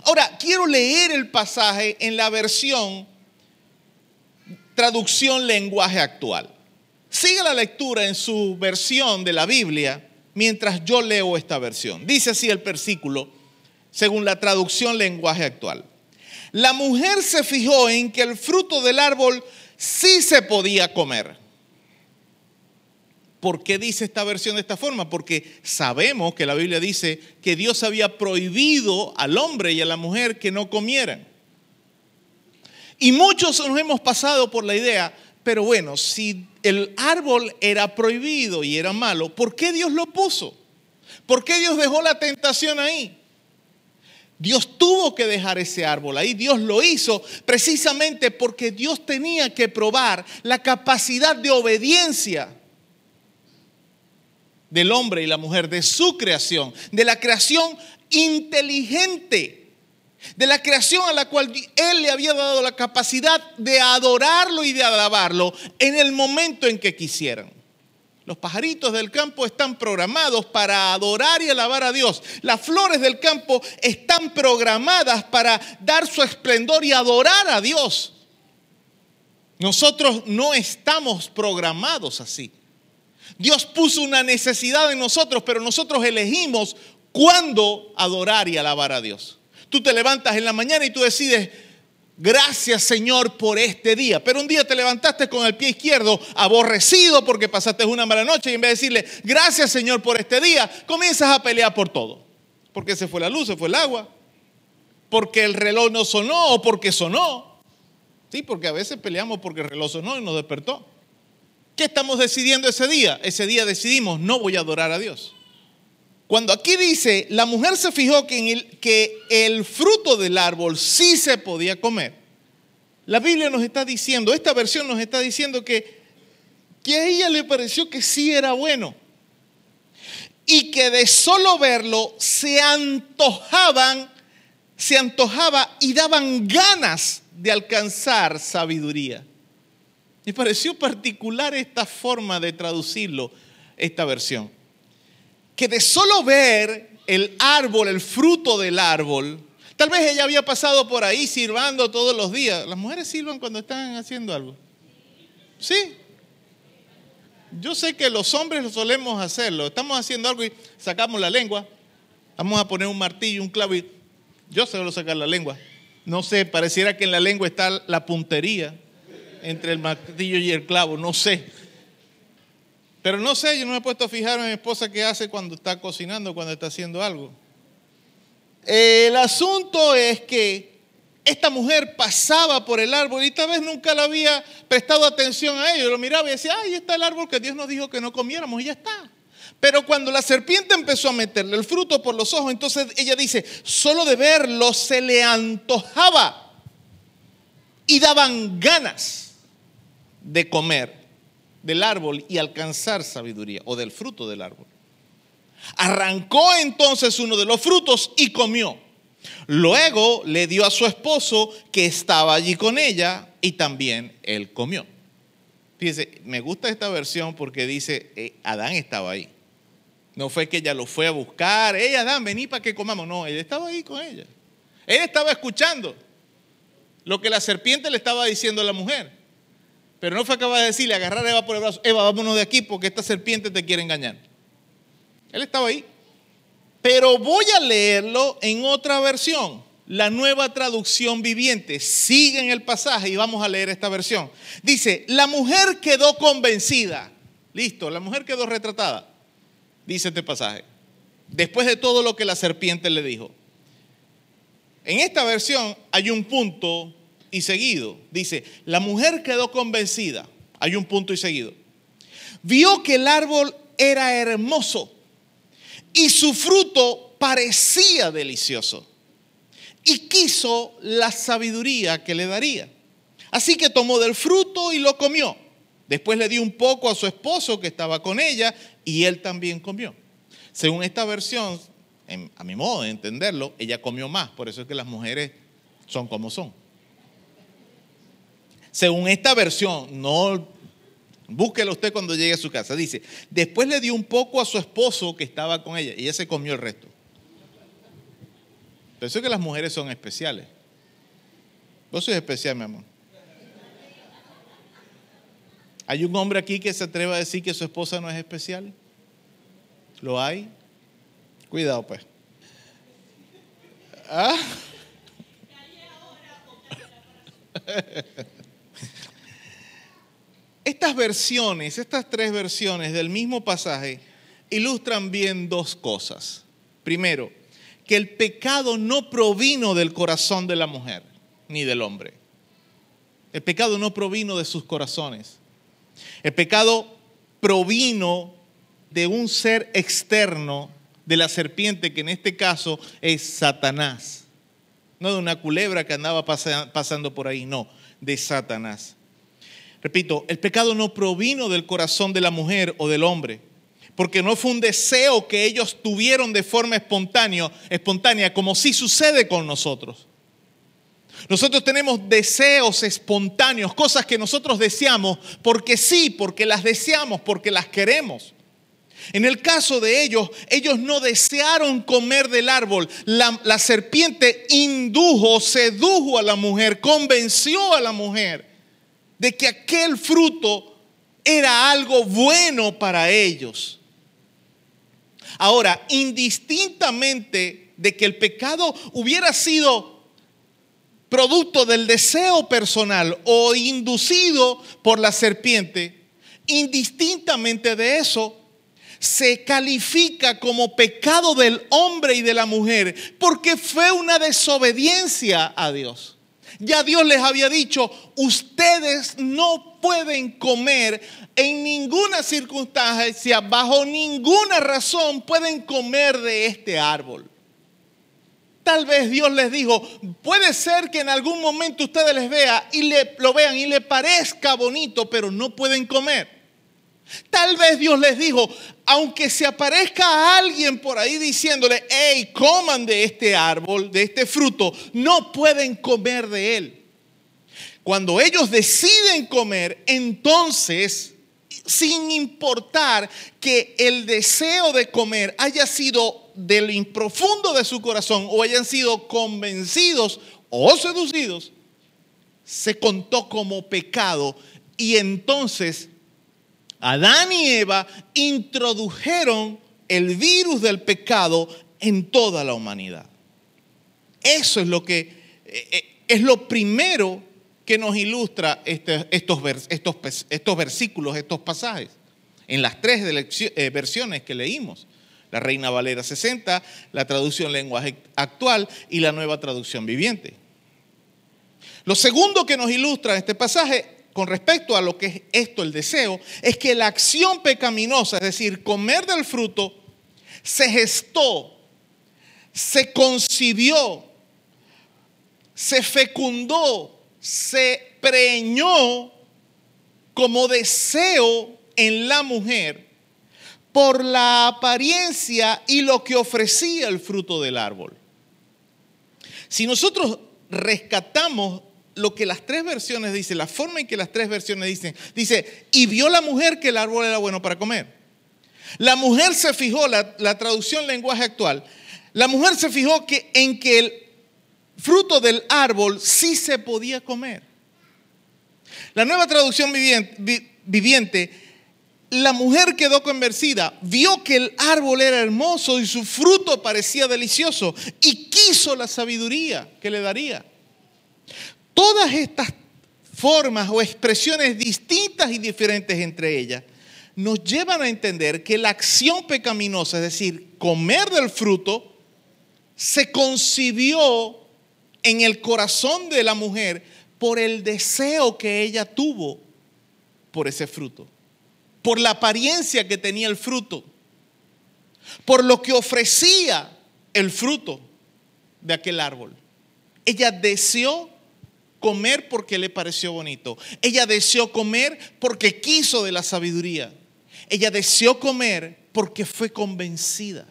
Ahora, quiero leer el pasaje en la versión traducción lenguaje actual. Sigue la lectura en su versión de la Biblia mientras yo leo esta versión. Dice así el versículo, según la traducción lenguaje actual. La mujer se fijó en que el fruto del árbol sí se podía comer. ¿Por qué dice esta versión de esta forma? Porque sabemos que la Biblia dice que Dios había prohibido al hombre y a la mujer que no comieran. Y muchos nos hemos pasado por la idea, pero bueno, si el árbol era prohibido y era malo, ¿por qué Dios lo puso? ¿Por qué Dios dejó la tentación ahí? Dios tuvo que dejar ese árbol ahí, Dios lo hizo precisamente porque Dios tenía que probar la capacidad de obediencia del hombre y la mujer, de su creación, de la creación inteligente de la creación a la cual Él le había dado la capacidad de adorarlo y de alabarlo en el momento en que quisieran. Los pajaritos del campo están programados para adorar y alabar a Dios. Las flores del campo están programadas para dar su esplendor y adorar a Dios. Nosotros no estamos programados así. Dios puso una necesidad en nosotros, pero nosotros elegimos cuándo adorar y alabar a Dios. Tú te levantas en la mañana y tú decides, gracias Señor por este día. Pero un día te levantaste con el pie izquierdo aborrecido porque pasaste una mala noche y en vez de decirle, gracias Señor por este día, comienzas a pelear por todo. Porque se fue la luz, se fue el agua, porque el reloj no sonó o porque sonó. Sí, porque a veces peleamos porque el reloj sonó y nos despertó. ¿Qué estamos decidiendo ese día? Ese día decidimos, no voy a adorar a Dios. Cuando aquí dice, la mujer se fijó que, el, el fruto del árbol sí se podía comer. La Biblia nos está diciendo, esta versión nos está diciendo que, que a ella le pareció que sí era bueno. Y que de solo verlo se antojaban, se antojaba y daban ganas de alcanzar sabiduría. Me pareció particular esta forma de traducirlo, esta versión que de solo ver el árbol, el fruto del árbol, tal vez ella había pasado por ahí sirvando todos los días. Las mujeres sirvan cuando están haciendo algo. Sí. Yo sé que los hombres lo solemos hacerlo. Estamos haciendo algo y sacamos la lengua. Vamos a poner un martillo, un clavo y yo sé sacar la lengua. No sé, pareciera que en la lengua está la puntería entre el martillo y el clavo, no sé. Pero no sé, yo no me he puesto a fijar en mi esposa qué hace cuando está cocinando, cuando está haciendo algo. El asunto es que esta mujer pasaba por el árbol y tal vez nunca le había prestado atención a ello. Lo miraba y decía, ahí está el árbol que Dios nos dijo que no comiéramos y ya está. Pero cuando la serpiente empezó a meterle el fruto por los ojos, entonces ella dice, solo de verlo se le antojaba y daban ganas de comer del árbol y alcanzar sabiduría, o del fruto del árbol. Arrancó entonces uno de los frutos y comió. Luego le dio a su esposo que estaba allí con ella y también él comió. Fíjese, me gusta esta versión porque dice, eh, Adán estaba ahí. No fue que ella lo fue a buscar, Adán, vení para que comamos. No, él estaba ahí con ella. Él estaba escuchando lo que la serpiente le estaba diciendo a la mujer. Pero no fue capaz de decirle, agarrar a Eva por el brazo, Eva, vámonos de aquí porque esta serpiente te quiere engañar. Él estaba ahí. Pero voy a leerlo en otra versión, la nueva traducción viviente. Sigue en el pasaje y vamos a leer esta versión. Dice, la mujer quedó convencida. Listo, la mujer quedó retratada. Dice este pasaje. Después de todo lo que la serpiente le dijo. En esta versión hay un punto y seguido. Dice, la mujer quedó convencida. Hay un punto y seguido. Vio que el árbol era hermoso y su fruto parecía delicioso. Y quiso la sabiduría que le daría. Así que tomó del fruto y lo comió. Después le dio un poco a su esposo que estaba con ella y él también comió. Según esta versión, a mi modo de entenderlo, ella comió más. Por eso es que las mujeres son como son según esta versión, no búsquelo usted cuando llegue a su casa, dice, después le dio un poco a su esposo que estaba con ella y ella se comió el resto. Pensó que las mujeres son especiales. Vos sos especial, mi amor. ¿Hay un hombre aquí que se atreva a decir que su esposa no es especial? ¿Lo hay? Cuidado pues. ¿Ah? Estas versiones, estas tres versiones del mismo pasaje, ilustran bien dos cosas. Primero, que el pecado no provino del corazón de la mujer ni del hombre. El pecado no provino de sus corazones. El pecado provino de un ser externo de la serpiente, que en este caso es Satanás. No de una culebra que andaba pasando por ahí, no, de Satanás. Repito, el pecado no provino del corazón de la mujer o del hombre, porque no fue un deseo que ellos tuvieron de forma espontánea, espontánea como sí sucede con nosotros. Nosotros tenemos deseos espontáneos, cosas que nosotros deseamos porque sí, porque las deseamos, porque las queremos. En el caso de ellos, ellos no desearon comer del árbol. La, la, serpiente indujo, sedujo a la mujer, convenció a la mujer de que aquel fruto era algo bueno para ellos. Ahora, indistintamente de que el pecado hubiera sido producto del deseo personal o inducido por la serpiente, indistintamente de eso, se califica como pecado del hombre y de la mujer porque fue una desobediencia a Dios. Ya Dios les había dicho, ustedes no pueden comer en ninguna circunstancia, bajo ninguna razón pueden comer de este árbol. Tal vez Dios les dijo, puede ser que en algún momento ustedes les vea y le, lo vean y le parezca bonito, pero no pueden comer. Tal vez Dios les dijo, aunque se aparezca alguien por ahí diciéndole, hey, coman de este árbol, de este fruto, no pueden comer de él. Cuando ellos deciden comer, entonces, sin importar que el deseo de comer haya sido del profundo de su corazón o hayan sido convencidos o seducidos, se contó como pecado y entonces Adán y Eva introdujeron el virus del pecado en toda la humanidad. Eso es lo que eh, eh, es lo primero que nos ilustra este, estos, estos, versículos, estos pasajes, en las tres eh, versiones que leímos. La Reina Valera 60, la traducción lenguaje actual y la nueva traducción viviente. Lo segundo que nos ilustra este pasaje con respecto a lo que es esto, el deseo, es que la acción pecaminosa, es decir, comer del fruto, se gestó, se concibió, se fecundó, se preñó como deseo en la mujer por la apariencia y lo que ofrecía el fruto del árbol. Si nosotros rescatamos lo que las tres versiones dicen, la forma en que las tres versiones dicen, dice, y vio la mujer que el árbol era bueno para comer. La mujer se fijó, la, traducción lenguaje actual, la mujer se fijó que, en que el fruto del árbol sí se podía comer. La nueva traducción viviente, viviente la mujer quedó convencida, vio que el árbol era hermoso y su fruto parecía delicioso y quiso la sabiduría que le daría. Todas estas formas o expresiones distintas y diferentes entre ellas nos llevan a entender que la acción pecaminosa, es decir, comer del fruto, se concibió en el corazón de la mujer por el deseo que ella tuvo por ese fruto, por la apariencia que tenía el fruto, por lo que ofrecía el fruto de aquel árbol. Ella deseó comer porque le pareció bonito. Ella deseó comer porque quiso de la sabiduría. Ella deseó comer porque fue convencida.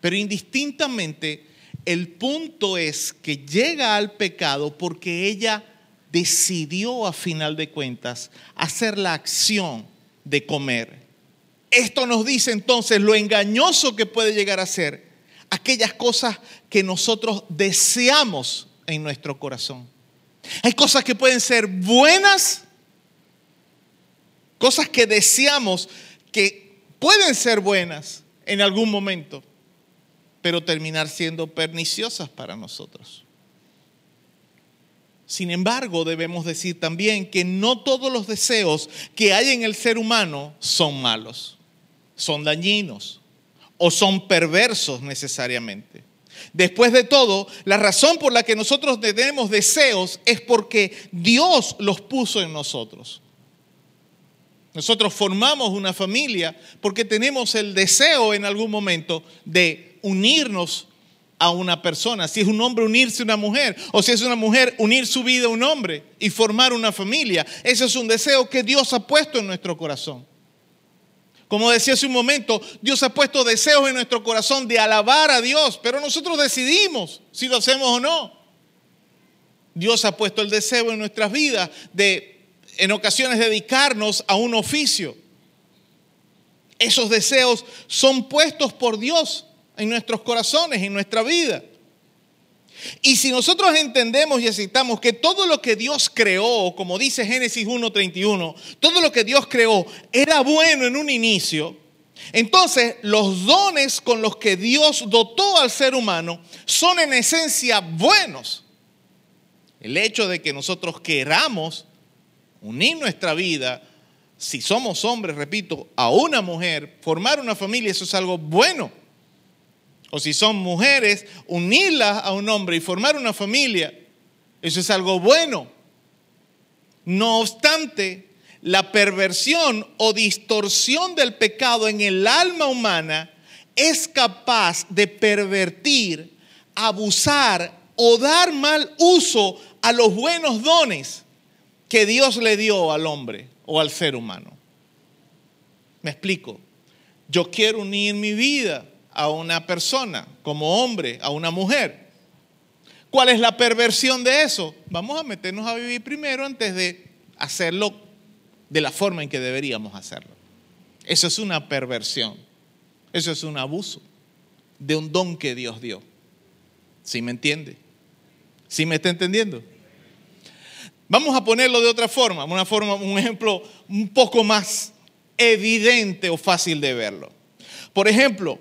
Pero indistintamente, el punto es que llega al pecado porque ella decidió a final de cuentas hacer la acción de comer. Esto nos dice entonces lo engañoso que puede llegar a ser aquellas cosas que nosotros deseamos en nuestro corazón. Hay cosas que pueden ser buenas, cosas que deseamos que pueden ser buenas, en algún momento, pero terminar siendo perniciosas para nosotros. Sin embargo, debemos decir también que no todos los deseos que hay en el ser humano son malos, son dañinos o son perversos necesariamente. Después de todo, la razón por la que nosotros tenemos deseos es porque Dios los puso en nosotros. Nosotros formamos una familia porque tenemos el deseo en algún momento de unirnos a una persona. Si es un hombre, unirse a una mujer. O si es una mujer, unir su vida a un hombre y formar una familia. Ese es un deseo que Dios ha puesto en nuestro corazón. Como decía hace un momento, Dios ha puesto deseos en nuestro corazón de alabar a Dios, pero nosotros decidimos si lo hacemos o no. Dios ha puesto el deseo en nuestras vidas de en ocasiones dedicarnos a un oficio. Esos deseos son puestos por Dios en nuestros corazones, en nuestra vida. Y si nosotros entendemos y aceptamos que todo lo que Dios creó, como dice Génesis 1.31, todo lo que Dios creó era bueno en un inicio, entonces los dones con los que Dios dotó al ser humano son en esencia buenos. El hecho de que nosotros queramos unir nuestra vida, si somos hombres, repito, a una mujer, formar una familia, eso es algo bueno. O si son mujeres, unirlas a un hombre y formar una familia, eso es algo bueno. No obstante, la perversión o distorsión del pecado en el alma humana es capaz de pervertir, abusar o dar mal uso a los buenos dones que Dios le dio al hombre o al ser humano. Me explico. Yo quiero unir mi vida a una persona, como hombre, a una mujer. ¿Cuál es la perversión de eso? Vamos a meternos a vivir primero antes de hacerlo de la forma en que deberíamos hacerlo. Eso es una perversión. Eso es un abuso de un don que Dios dio. ¿Sí me entiende? ¿Sí me está entendiendo? Vamos a ponerlo de otra forma, una forma, un ejemplo un poco más evidente o fácil de verlo. Por ejemplo,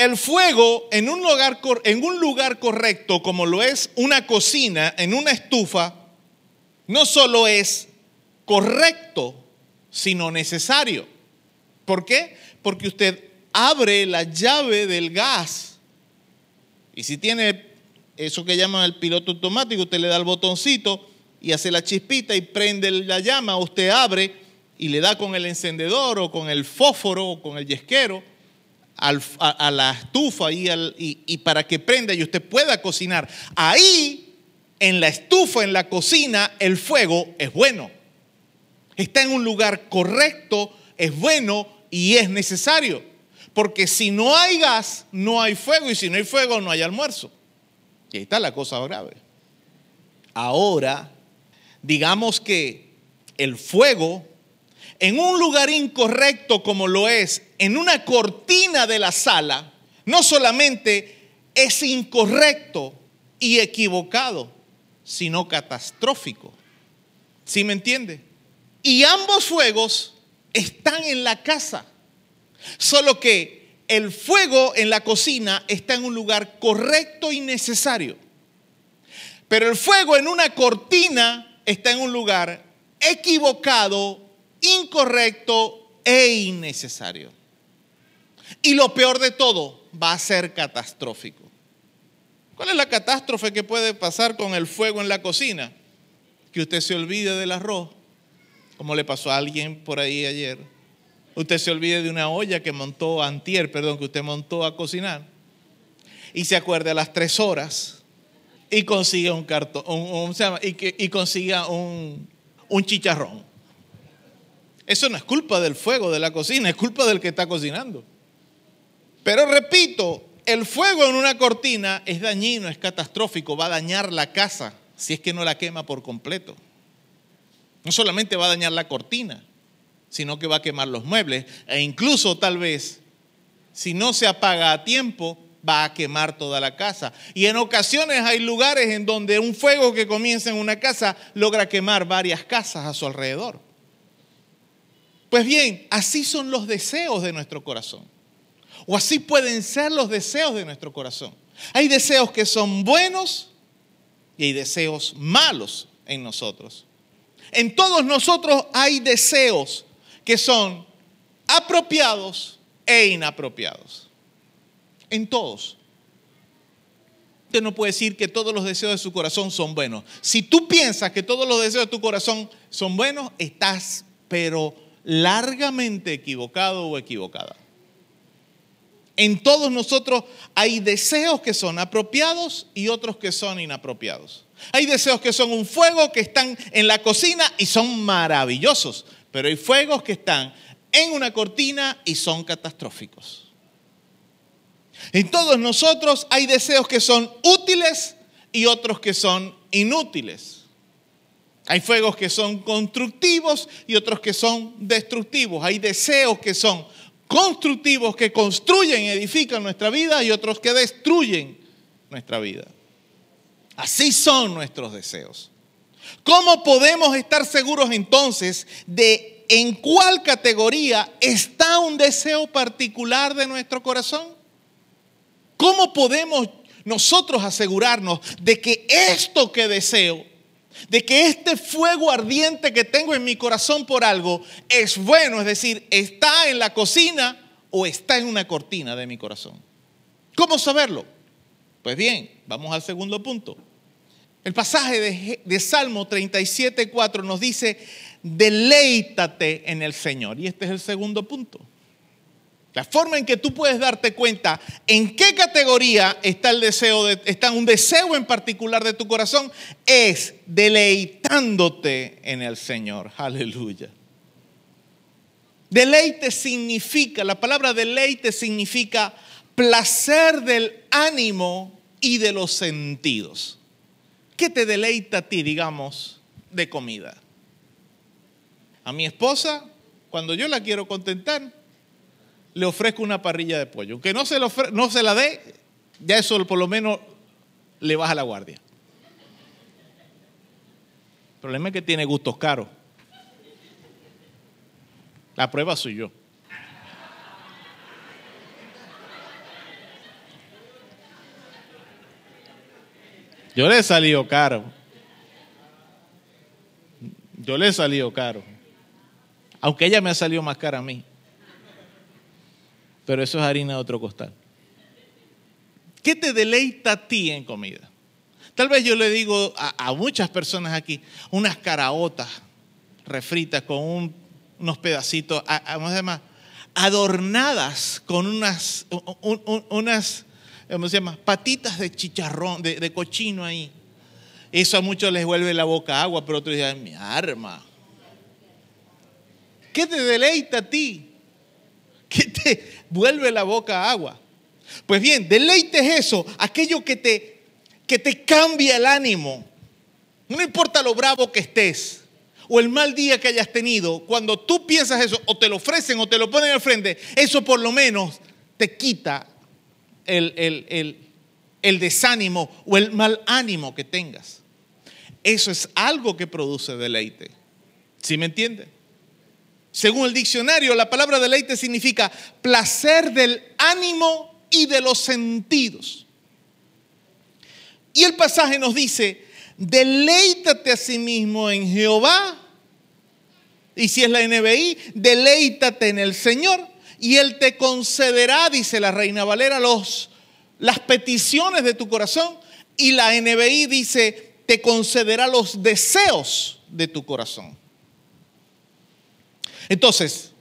el fuego en un lugar, en un lugar correcto, como lo es una cocina, en una estufa, no solo es correcto, sino necesario. ¿Por qué? Porque usted abre la llave del gas y si tiene eso que llaman el piloto automático, usted le da el botoncito y hace la chispita y prende la llama, usted abre y le da con el encendedor o con el fósforo o con el yesquero a, la estufa y, para que prenda y usted pueda cocinar. Ahí, en la estufa, en la cocina, el fuego es bueno. Está en un lugar correcto, es bueno y es necesario. Porque si no hay gas, no hay fuego y si no hay fuego, no hay almuerzo. Y ahí está la cosa grave. Ahora digamos que el fuego en un lugar incorrecto como lo es, en una cortina de la sala, no solamente es incorrecto y equivocado, sino catastrófico. ¿Sí me entiende? Y ambos fuegos están en la casa, solo que el fuego en la cocina está en un lugar correcto y necesario. Pero el fuego en una cortina está en un lugar equivocado, incorrecto e innecesario. Y lo peor de todo, va a ser catastrófico. ¿Cuál es la catástrofe que puede pasar con el fuego en la cocina? Que usted se olvide del arroz, como le pasó a alguien por ahí ayer. Usted se olvide de una olla que montó antier, perdón, que usted montó a cocinar. Y se acuerde a las tres horas y consiga un cartón, y, que, y consiga un, un chicharrón. Eso no es culpa del fuego de la cocina, es culpa del que está cocinando. Pero repito, el fuego en una cortina es dañino, es catastrófico, va a dañar la casa si es que no la quema por completo. No solamente va a dañar la cortina, sino que va a quemar los muebles e incluso tal vez, si no se apaga a tiempo, va a quemar toda la casa. Y en ocasiones hay lugares en donde un fuego que comienza en una casa logra quemar varias casas a su alrededor. Pues bien, así son los deseos de nuestro corazón. O así pueden ser los deseos de nuestro corazón. Hay deseos que son buenos y hay deseos malos en nosotros. En todos nosotros hay deseos que son apropiados e inapropiados. En todos. Usted no puede decir que todos los deseos de su corazón son buenos. Si tú piensas que todos los deseos de tu corazón son buenos, estás pero largamente equivocado o equivocada. En todos nosotros hay deseos que son apropiados y otros que son inapropiados. Hay deseos que son un fuego que están en la cocina y son maravillosos, pero hay fuegos que están en una cortina y son catastróficos. En todos nosotros hay deseos que son útiles y otros que son inútiles. Hay fuegos que son constructivos y otros que son destructivos. Hay deseos que son constructivos, que construyen y edifican nuestra vida y otros que destruyen nuestra vida. Así son nuestros deseos. ¿Cómo podemos estar seguros entonces de en cuál categoría está un deseo particular de nuestro corazón? ¿Cómo podemos nosotros asegurarnos de que esto que deseo, de que este fuego ardiente que tengo en mi corazón por algo es bueno, es decir, está en la cocina o está en una cortina de mi corazón? ¿Cómo saberlo? Pues bien, vamos al segundo punto. El pasaje de, Salmo 37, 4 nos dice, deleítate en el Señor. Y este es el segundo punto. La forma en que tú puedes darte cuenta en qué categoría está el deseo, de, está un deseo en particular de tu corazón, es deleitándote en el Señor. Aleluya. Deleite significa, la palabra deleite significa placer del ánimo y de los sentidos. ¿Qué te deleita a ti, digamos, de comida? A mi esposa, cuando yo la quiero contentar, le ofrezco una parrilla de pollo. Aunque no se, no se la dé, ya eso por lo menos le baja la guardia. El problema es que tiene gustos caros. La prueba soy yo. Yo le he salido caro. Yo le he salido caro. Aunque ella me ha salido más cara a mí. Pero eso es harina de otro costal. ¿Qué te deleita a ti en comida? Tal vez yo le digo a, muchas personas aquí, unas caraotas refritas con unos pedacitos, además, adornadas con unas, unas ¿cómo se llama? Patitas de chicharrón, de, cochino ahí. Eso a muchos les vuelve la boca agua, pero otros dicen, mi arma. ¿Qué te deleita a ti? ¿Qué te vuelve la boca agua? Pues bien, deleite es eso, aquello que te, que te cambia el ánimo. No importa lo bravo que estés o el mal día que hayas tenido, cuando tú piensas eso, o te lo ofrecen o te lo ponen al frente, eso por lo menos te quita el, desánimo o el mal ánimo que tengas. Eso es algo que produce deleite. ¿Sí me entiende? Según el diccionario, la palabra deleite significa placer del ánimo y de los sentidos. Y el pasaje nos dice, deleítate a sí mismo en Jehová. Y si es la NBI, deleítate en el Señor y Él te concederá, dice la Reina Valera, los, las peticiones de tu corazón. Y la NBI dice, te concederá los deseos de tu corazón. Entonces,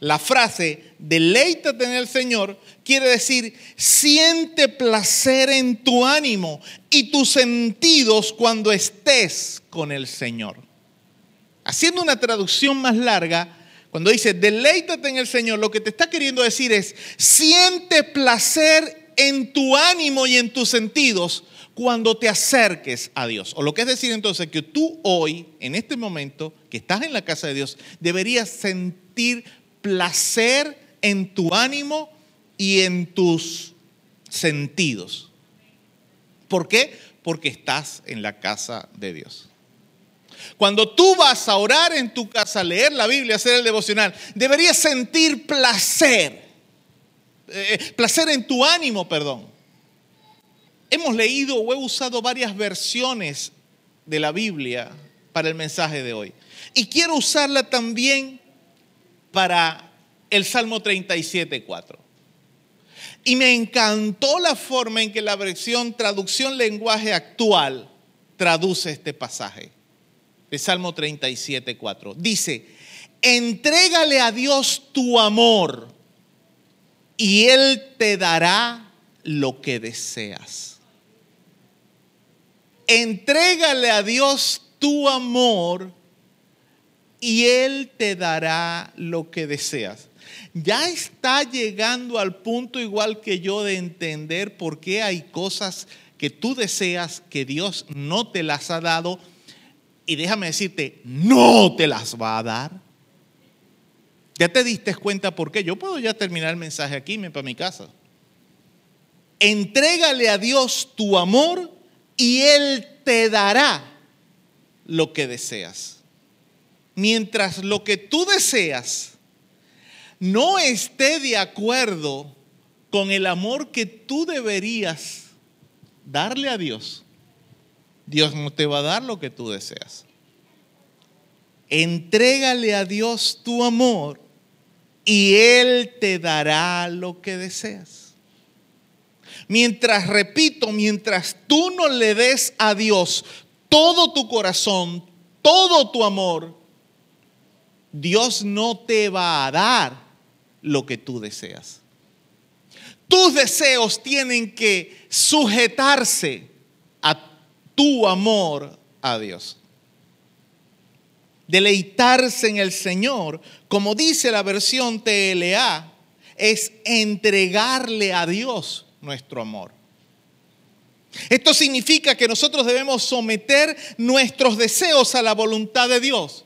la frase deleítate en el Señor quiere decir siente placer en tu ánimo y tus sentidos cuando estés con el Señor. Haciendo una traducción más larga, cuando dice, deleítate en el Señor, lo que te está queriendo decir es, siente placer en tu ánimo y en tus sentidos cuando te acerques a Dios. O lo que es decir entonces que tú hoy, en este momento, que estás en la casa de Dios, deberías sentir placer en tu ánimo y en tus sentidos. ¿Por qué? Porque estás en la casa de Dios. Cuando tú vas a orar en tu casa, leer la Biblia, hacer el devocional, deberías sentir placer. eh, placer en tu ánimo, perdón. Hemos leído o he usado varias versiones de la Biblia para el mensaje de hoy. Y quiero usarla también para el Salmo 37, 4. Y me encantó la forma en que la versión traducción lenguaje actual traduce este pasaje. El Salmo 37, 4. Dice, entrégale a Dios tu amor y Él te dará lo que deseas. Entrégale a Dios tu amor y Él te dará lo que deseas. Ya está llegando al punto igual que yo de entender por qué hay cosas que tú deseas que Dios no te las ha dado y déjame decirte, no te las va a dar. Ya te diste cuenta por qué. Yo puedo ya terminar el mensaje aquí, para mi casa. Entrégale a Dios tu amor y Él te dará lo que deseas. Mientras lo que tú deseas no esté de acuerdo con el amor que tú deberías darle a Dios, Dios no te va a dar lo que tú deseas. Entrégale a Dios tu amor y Él te dará lo que deseas. Mientras, repito, mientras tú no le des a Dios todo tu corazón, todo tu amor, Dios no te va a dar lo que tú deseas. Tus deseos tienen que sujetarse a tu amor a Dios. Deleitarse en el Señor, como dice la versión TLA, es entregarle a Dios nuestro amor. Esto significa que nosotros debemos someter nuestros deseos a la voluntad de Dios.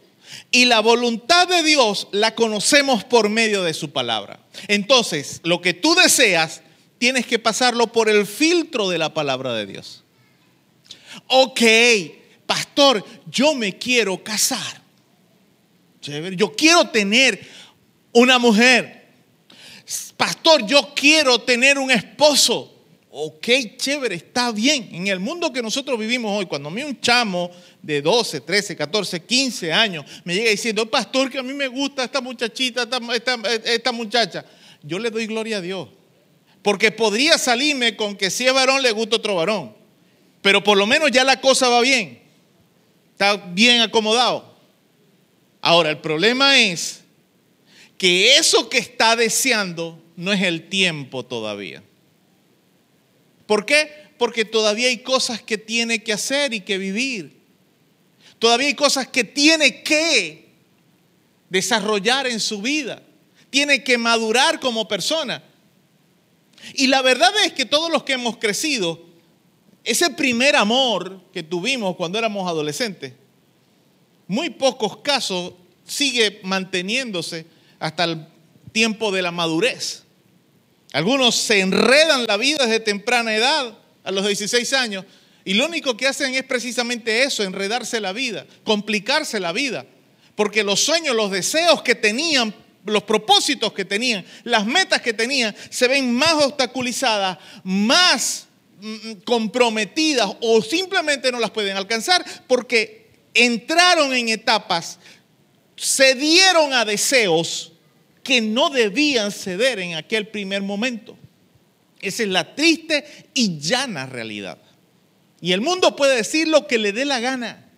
Y la voluntad de Dios la conocemos por medio de su palabra. Entonces, lo que tú deseas, tienes que pasarlo por el filtro de la palabra de Dios. Ok, pastor, yo me quiero casar. Yo quiero tener una mujer. Pastor, yo quiero tener un esposo. Ok, chévere, está bien. En el mundo que nosotros vivimos hoy, cuando a mí un chamo de 12, 13, 14, 15 años me llega diciendo, pastor, que a mí me gusta esta muchachita, esta, esta muchacha, yo le doy gloria a Dios. Porque podría salirme con que si es varón le gusta otro varón. Pero por lo menos ya la cosa va bien. Está bien acomodado. Ahora, el problema es que eso que está deseando no es el tiempo todavía. ¿Por qué? Porque todavía hay cosas que tiene que hacer y que vivir. Todavía hay cosas que tiene que desarrollar en su vida. Tiene que madurar como persona. Y la verdad es que todos los que hemos crecido, ese primer amor que tuvimos cuando éramos adolescentes, muy pocos casos sigue manteniéndose hasta el tiempo de la madurez. Algunos se enredan la vida desde temprana edad, a los 16 años, y lo único que hacen es precisamente eso, enredarse la vida, complicarse la vida. Porque los sueños, los deseos que tenían, los propósitos que tenían, las metas que tenían, se ven más obstaculizadas, más mm, comprometidas o simplemente no las pueden alcanzar porque entraron en etapas, cedieron a deseos que no debían ceder en aquel primer momento. Esa es la triste y llana realidad. Y el mundo puede decir lo que le dé la gana.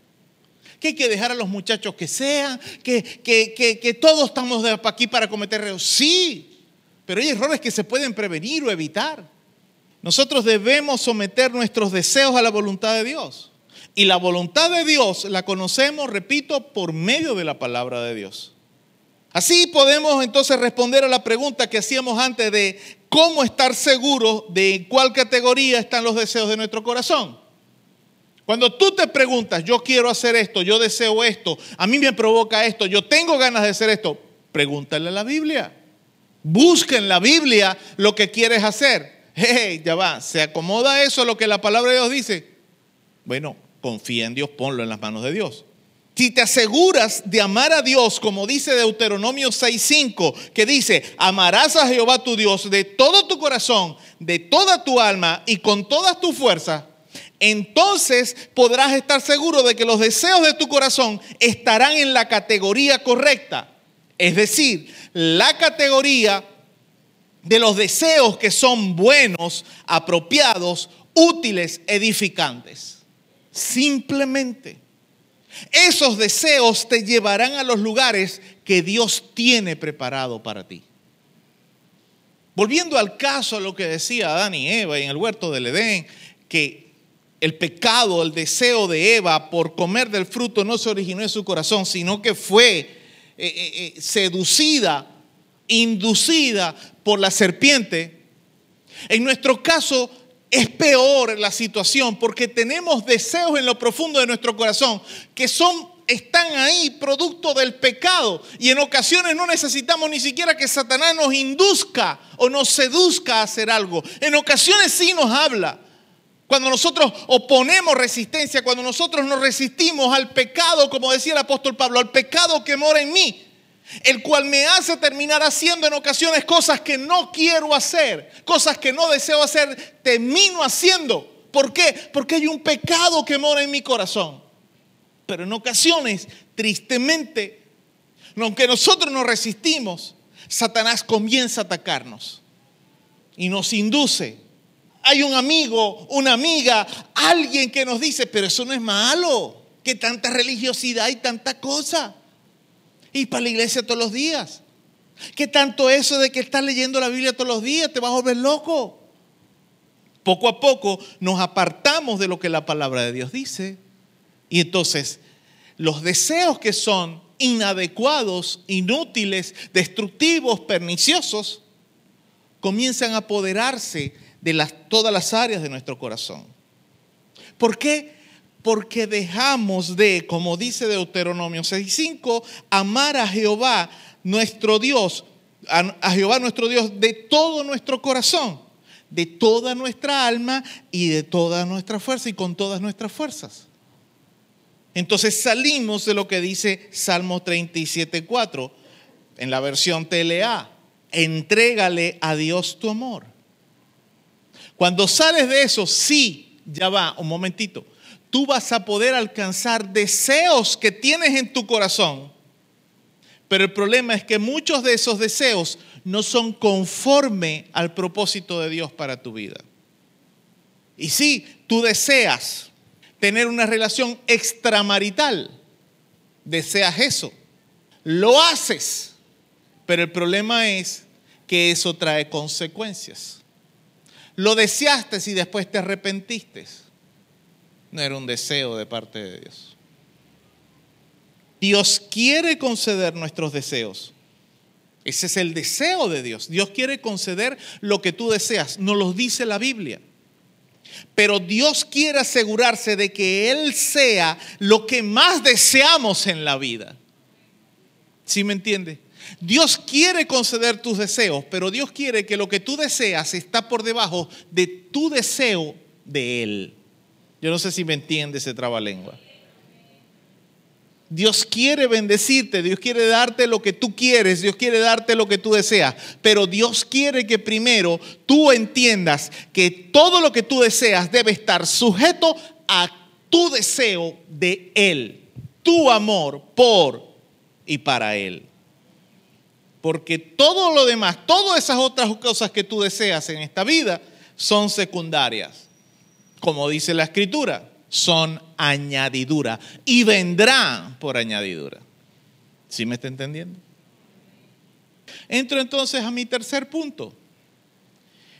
Que hay que dejar a los muchachos que sean, que, que, todos estamos aquí para cometer errores. Sí, pero hay errores que se pueden prevenir o evitar. Nosotros debemos someter nuestros deseos a la voluntad de Dios. Y la voluntad de Dios la conocemos, repito, por medio de la palabra de Dios. Así podemos entonces responder a la pregunta que hacíamos antes de cómo estar seguros de cuál categoría están los deseos de nuestro corazón. Cuando tú te preguntas, yo quiero hacer esto, yo deseo esto, a mí me provoca esto, yo tengo ganas de hacer esto, pregúntale a la Biblia. Busca en la Biblia lo que quieres hacer. Hey, ya va, ¿se acomoda eso a lo que la palabra de Dios dice? Bueno, confía en Dios, ponlo en las manos de Dios. Si te aseguras de amar a Dios, como dice Deuteronomio 6:5, que dice, amarás a Jehová tu Dios de todo tu corazón, de toda tu alma y con todas tus fuerzas, entonces podrás estar seguro de que los deseos de tu corazón estarán en la categoría correcta. Es decir, la categoría de los deseos que son buenos, apropiados, útiles, edificantes. Simplemente. Esos deseos te llevarán a los lugares que Dios tiene preparado para ti. Volviendo al caso lo que decía Adán y Eva en el huerto del Edén, que el pecado, el deseo de Eva por comer del fruto no se originó en su corazón, sino que fue eh, eh, eh, seducida, inducida por la serpiente. En nuestro caso es peor la situación porque tenemos deseos en lo profundo de nuestro corazón que son están ahí producto del pecado y en ocasiones no necesitamos ni siquiera que Satanás nos induzca o nos seduzca a hacer algo. En ocasiones sí nos habla. Cuando nosotros oponemos resistencia, cuando nosotros nos resistimos al pecado, como decía el apóstol Pablo, al pecado que mora en mí, el cual me hace terminar haciendo en ocasiones cosas que no quiero hacer, cosas que no deseo hacer, termino haciendo. ¿Por qué? Porque hay un pecado que mora en mi corazón. Pero en ocasiones, tristemente, aunque nosotros nos resistimos, Satanás comienza a atacarnos y nos induce hay un amigo, una amiga, alguien que nos dice, pero eso no es malo, que tanta religiosidad y tanta cosa. Y para la iglesia todos los días. ¿Qué tanto eso de que estás leyendo la Biblia todos los días te vas a volver loco? Poco a poco nos apartamos de lo que la palabra de Dios dice. Y entonces los deseos que son inadecuados, inútiles, destructivos, perniciosos, comienzan a apoderarse de las, todas las áreas de nuestro corazón. ¿Por qué? Porque dejamos de, como dice Deuteronomio 6.5, amar a Jehová nuestro Dios, a Jehová nuestro Dios de todo nuestro corazón, de toda nuestra alma y de toda nuestra fuerza y con todas nuestras fuerzas. Entonces salimos de lo que dice Salmo 37.4 en la versión TLA. Entrégale a Dios tu amor. Cuando sales de eso, sí, ya va, un momentito, tú vas a poder alcanzar deseos que tienes en tu corazón. Pero el problema es que muchos de esos deseos no son conforme al propósito de Dios para tu vida. Y sí, tú deseas tener una relación extramarital, deseas eso, lo haces, pero el problema es que eso trae consecuencias. Lo deseaste y después te arrepentiste. No era un deseo de parte de Dios. Dios quiere conceder nuestros deseos. Ese es el deseo de Dios. Dios quiere conceder lo que tú deseas. Nos lo dice la Biblia. Pero Dios quiere asegurarse de que Él sea lo que más deseamos en la vida. ¿Sí me entiende? Dios quiere conceder tus deseos, pero Dios quiere que lo que tú deseas está por debajo de tu deseo de Él. Yo no sé si me entiende ese trabalengua. Dios quiere bendecirte, Dios quiere darte lo que tú quieres, Dios quiere darte lo que tú deseas, pero Dios quiere que primero tú entiendas que todo lo que tú deseas debe estar sujeto a tu deseo de Él, tu amor por y para Él. Porque todo lo demás, todas esas otras cosas que tú deseas en esta vida son secundarias. Como dice la escritura, son añadidura y vendrán por añadidura. ¿Sí me está entendiendo? Entro entonces a mi tercer punto.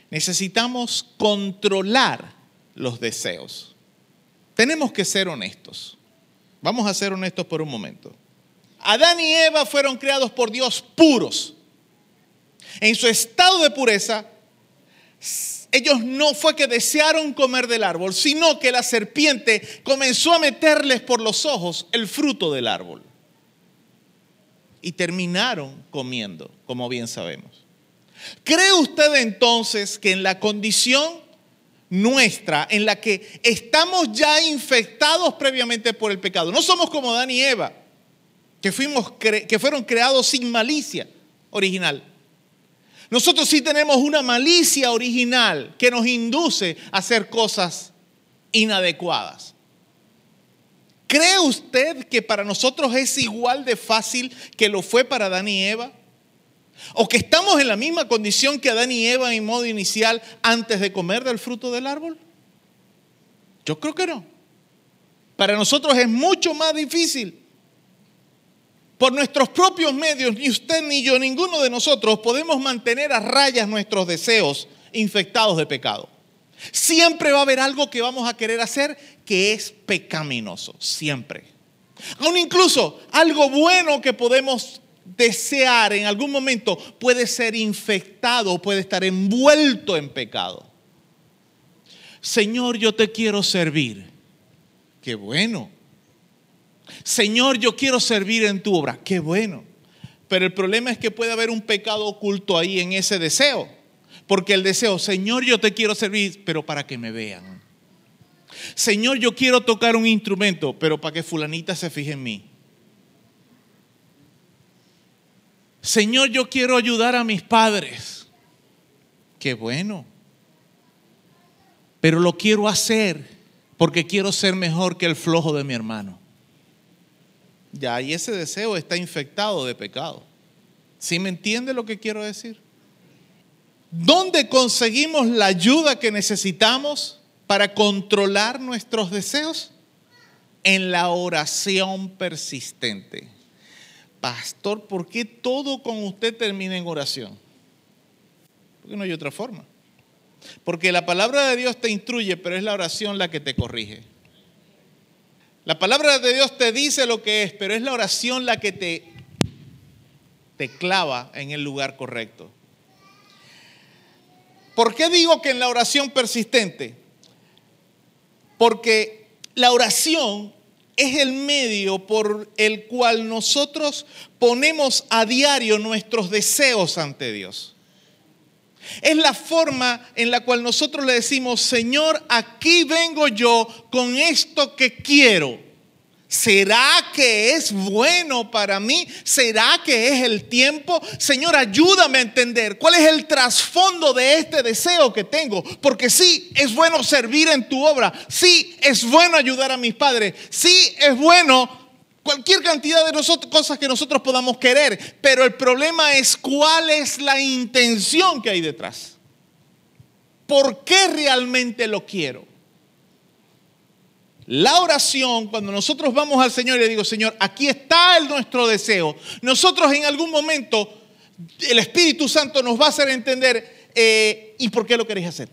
Necesitamos controlar los deseos. Tenemos que ser honestos. Vamos a ser honestos por un momento. Adán y Eva fueron creados por Dios puros. En su estado de pureza, ellos no fue que desearon comer del árbol, sino que la serpiente comenzó a meterles por los ojos el fruto del árbol. Y terminaron comiendo, como bien sabemos. ¿Cree usted entonces que en la condición nuestra en la que estamos ya infectados previamente por el pecado. No somos como Adán y Eva, que, fuimos que fueron creados sin malicia original. Nosotros sí tenemos una malicia original que nos induce a hacer cosas inadecuadas. ¿Cree usted que para nosotros es igual de fácil que lo fue para Adán y Eva? ¿O que estamos en la misma condición que Adán y Eva en modo inicial antes de comer del fruto del árbol? Yo creo que no. Para nosotros es mucho más difícil. Por nuestros propios medios, ni usted ni yo, ninguno de nosotros podemos mantener a rayas nuestros deseos infectados de pecado. Siempre va a haber algo que vamos a querer hacer que es pecaminoso, siempre. Aún incluso algo bueno que podemos desear en algún momento puede ser infectado, puede estar envuelto en pecado. Señor, yo te quiero servir. Qué bueno. Señor, yo quiero servir en tu obra. Qué bueno. Pero el problema es que puede haber un pecado oculto ahí en ese deseo. Porque el deseo, Señor, yo te quiero servir, pero para que me vean. Señor, yo quiero tocar un instrumento, pero para que fulanita se fije en mí. Señor, yo quiero ayudar a mis padres. Qué bueno. Pero lo quiero hacer porque quiero ser mejor que el flojo de mi hermano. Ya, y ese deseo está infectado de pecado. ¿Sí me entiende lo que quiero decir? ¿Dónde conseguimos la ayuda que necesitamos para controlar nuestros deseos? En la oración persistente. Pastor, ¿por qué todo con usted termina en oración? Porque no hay otra forma. Porque la palabra de Dios te instruye, pero es la oración la que te corrige. La palabra de Dios te dice lo que es, pero es la oración la que te, te clava en el lugar correcto. ¿Por qué digo que en la oración persistente? Porque la oración es el medio por el cual nosotros ponemos a diario nuestros deseos ante Dios. Es la forma en la cual nosotros le decimos, Señor, aquí vengo yo con esto que quiero. ¿Será que es bueno para mí? ¿Será que es el tiempo? Señor, ayúdame a entender cuál es el trasfondo de este deseo que tengo. Porque sí, es bueno servir en tu obra. Sí, es bueno ayudar a mis padres. Sí, es bueno cualquier cantidad de cosas que nosotros podamos querer. Pero el problema es cuál es la intención que hay detrás. ¿Por qué realmente lo quiero? La oración, cuando nosotros vamos al Señor y le digo, Señor, aquí está el nuestro deseo, nosotros en algún momento, el Espíritu Santo nos va a hacer entender, eh, ¿y por qué lo queréis hacer?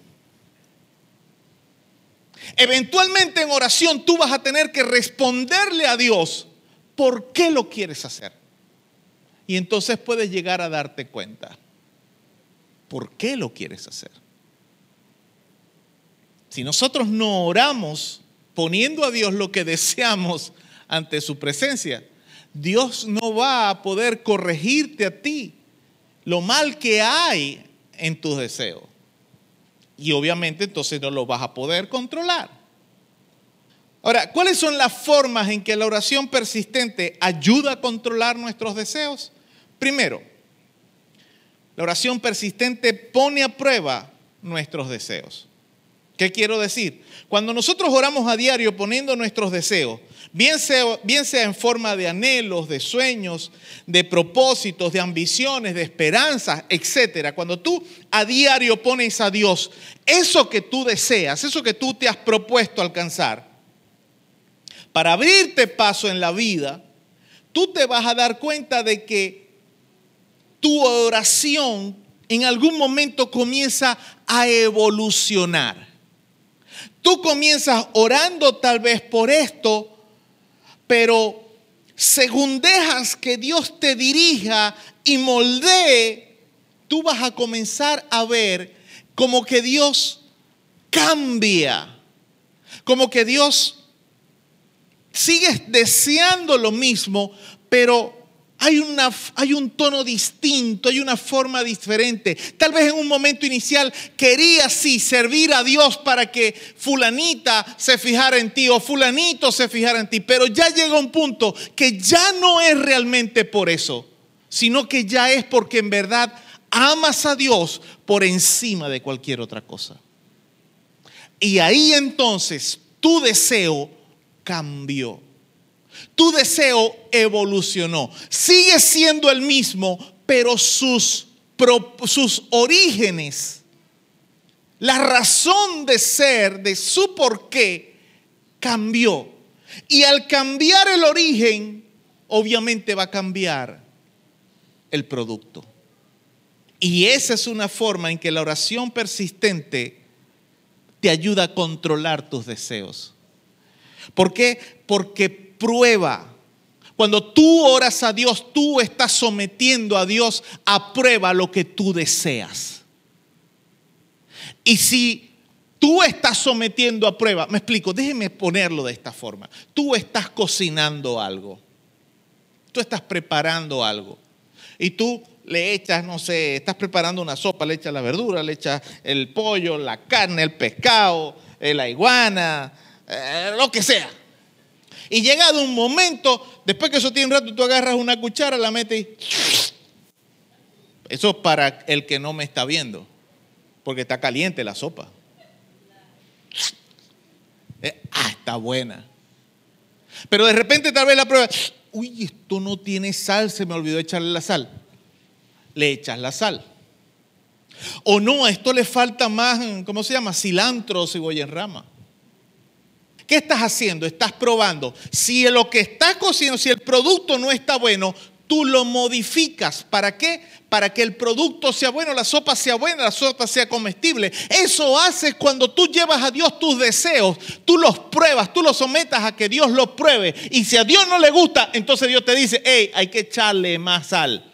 Eventualmente en oración tú vas a tener que responderle a Dios por qué lo quieres hacer. Y entonces puedes llegar a darte cuenta por qué lo quieres hacer. Si nosotros no oramos poniendo a Dios lo que deseamos ante su presencia, Dios no va a poder corregirte a ti lo mal que hay en tus deseos. Y obviamente entonces no lo vas a poder controlar. Ahora, ¿cuáles son las formas en que la oración persistente ayuda a controlar nuestros deseos? Primero, la oración persistente pone a prueba nuestros deseos. ¿Qué quiero decir? Cuando nosotros oramos a diario poniendo nuestros deseos, bien sea, en forma de anhelos, de sueños, de propósitos, de ambiciones, de esperanzas, etcétera, cuando tú a diario pones a Dios eso que tú deseas, eso que tú te has propuesto alcanzar, para abrirte paso en la vida, tú te vas a dar cuenta de que tu oración en algún momento comienza a evolucionar. Tú comienzas orando tal vez por esto, pero según dejas que Dios te dirija y moldee, tú vas a comenzar a ver como que Dios cambia, como que Dios sigues deseando lo mismo, pero hay, una, hay un tono distinto, hay una forma diferente. Tal vez en un momento inicial querías servir a Dios para que fulanita se fijara en ti o fulanito se fijara en ti, pero ya llega un punto que ya no es realmente por eso, sino que ya es porque en verdad amas a Dios por encima de cualquier otra cosa. Y ahí entonces tu deseo cambió. Tu deseo evolucionó. Sigue siendo el mismo, pero sus, sus orígenes, la razón de ser, de su porqué, cambió. Y al cambiar el origen, obviamente va a cambiar el producto. Y esa es una forma en que la oración persistente te ayuda a controlar tus deseos. ¿Por qué? Porque prueba. Cuando tú oras a Dios, tú estás sometiendo a Dios a prueba lo que tú deseas. Y si tú estás sometiendo a prueba, me explico, déjeme ponerlo de esta forma. Tú estás cocinando algo. Tú estás preparando algo. Y tú le echas, no sé, estás preparando una sopa, le echas la verdura, le echas el pollo, la carne, el pescado, eh, la iguana, eh, lo que sea. Y llegado un momento, después que eso tiene un rato, tú agarras una cuchara, la metes y... Eso es para el que no me está viendo, porque está caliente la sopa. Eh, ah, está buena. Pero de repente tal vez la prueba, uy, esto no tiene sal, se me olvidó echarle la sal. Le echas la sal. O no, a esto le falta más, ¿cómo se llama? Cilantro o cebolla en rama. ¿Qué estás haciendo? Estás probando. Si lo que estás cocinando, si el producto no está bueno, tú lo modificas. ¿Para qué? Para que el producto sea bueno, la sopa sea buena, la sopa sea comestible. Eso haces cuando tú llevas a Dios tus deseos, tú los pruebas, tú los sometas a que Dios los pruebe. Y si a Dios no le gusta, entonces Dios te dice, hey, hay que echarle más sal.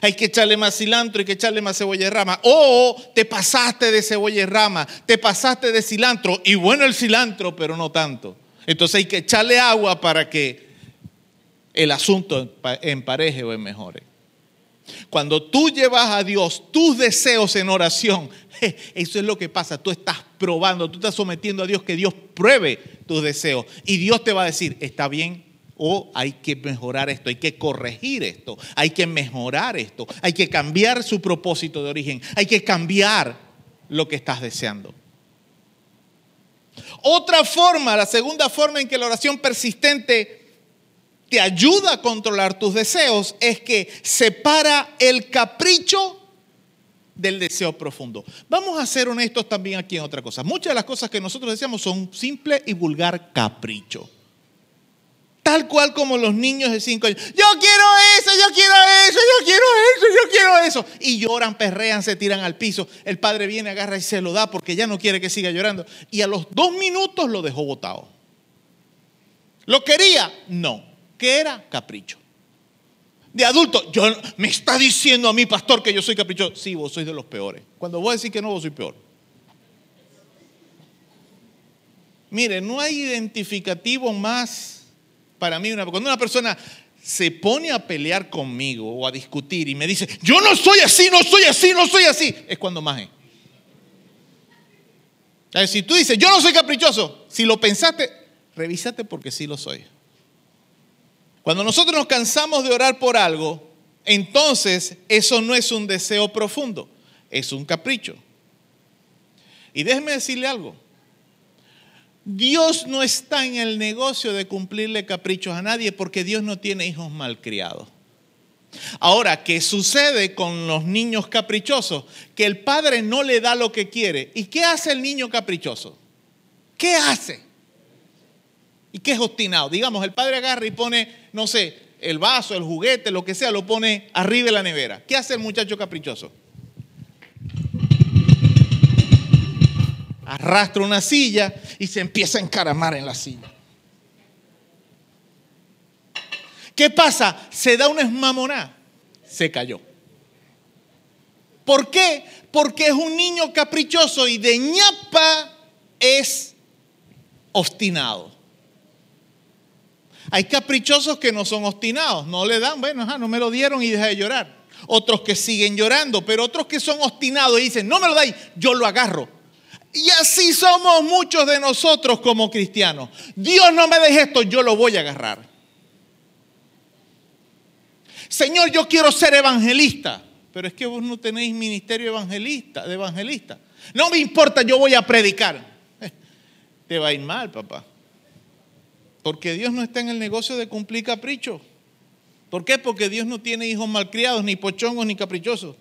Hay que echarle más cilantro, hay que echarle más cebolla de rama. O te pasaste de cebolla de rama, te pasaste de cilantro. Y bueno el cilantro, pero no tanto. Entonces hay que echarle agua para que el asunto empareje o mejore. Cuando tú llevas a Dios tus deseos en oración, eso es lo que pasa. Tú estás probando, tú estás sometiendo a Dios que Dios pruebe tus deseos. Y Dios te va a decir, está bien, o hay que mejorar esto, hay que corregir esto, hay que mejorar esto, hay que cambiar su propósito de origen, hay que cambiar lo que estás deseando. Otra forma, la segunda forma en que la oración persistente te ayuda a controlar tus deseos es que separa el capricho del deseo profundo. Vamos a ser honestos también aquí en otra cosa. Muchas de las cosas que nosotros deseamos son simple y vulgar capricho. Tal cual como los niños de cinco años. Yo quiero eso, yo quiero eso, yo quiero eso, yo quiero eso. Y lloran, perrean, se tiran al piso. El padre viene, agarra y se lo da porque ya no quiere que siga llorando. Y a los dos minutos lo dejó botado. ¿Lo quería? No. ¿Qué era? Capricho. De adulto, yo, me está diciendo a mí, pastor, que yo soy caprichoso. Sí, vos sois de los peores. Cuando vos decís que no, vos soy peor. Mire, no hay identificativo más para mí, una, cuando una persona se pone a pelear conmigo o a discutir y me dice, yo no soy así, no soy así, no soy así, es cuando más. Si tú dices, yo no soy caprichoso, si lo pensaste, revísate porque sí lo soy. Cuando nosotros nos cansamos de orar por algo, entonces eso no es un deseo profundo, es un capricho. Y déjeme decirle algo, Dios no está en el negocio de cumplirle caprichos a nadie porque Dios no tiene hijos malcriados. Ahora, ¿qué sucede con los niños caprichosos? Que el padre no le da lo que quiere. ¿Y qué hace el niño caprichoso? ¿Qué hace? ¿Y qué es obstinado? Digamos, el padre agarra y pone, no sé, el vaso, el juguete, lo que sea, lo pone arriba de la nevera. ¿Qué hace el muchacho caprichoso? Arrastra una silla y se empieza a encaramar en la silla. ¿Qué pasa? Se da una esmamoná. Se cayó. ¿Por qué? Porque es un niño caprichoso y de ñapa es obstinado. Hay caprichosos que no son obstinados, no le dan, bueno, no me lo dieron y deja de llorar. Otros que siguen llorando, pero otros que son obstinados y dicen, no me lo dais, yo lo agarro. Y así somos muchos de nosotros como cristianos. Dios no me deje esto, yo lo voy a agarrar. Señor, yo quiero ser evangelista, pero es que vos no tenéis ministerio evangelista, de evangelista. No me importa, yo voy a predicar. Te va a ir mal, papá. Porque Dios no está en el negocio de cumplir caprichos. ¿Por qué? Porque Dios no tiene hijos malcriados, ni pochongos, ni caprichosos.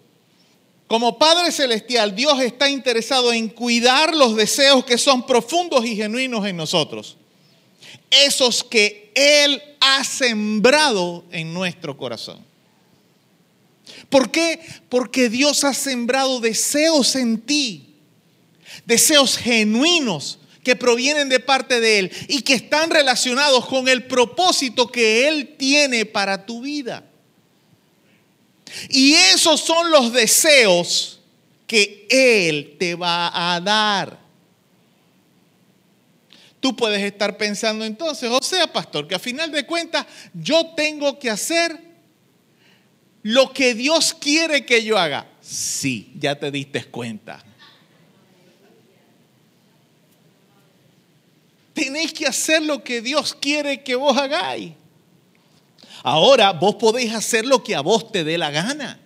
Como Padre Celestial, Dios está interesado en cuidar los deseos que son profundos y genuinos en nosotros. Esos que Él ha sembrado en nuestro corazón. ¿Por qué? Porque Dios ha sembrado deseos en ti. Deseos genuinos que provienen de parte de Él y que están relacionados con el propósito que Él tiene para tu vida. Y esos son los deseos que Él te va a dar. Tú puedes estar pensando entonces, o sea, pastor, que a final de cuentas yo tengo que hacer lo que Dios quiere que yo haga. Sí, ya te diste cuenta. Tenéis que hacer lo que Dios quiere que vos hagáis. Ahora vos podéis hacer lo que a vos te dé la gana.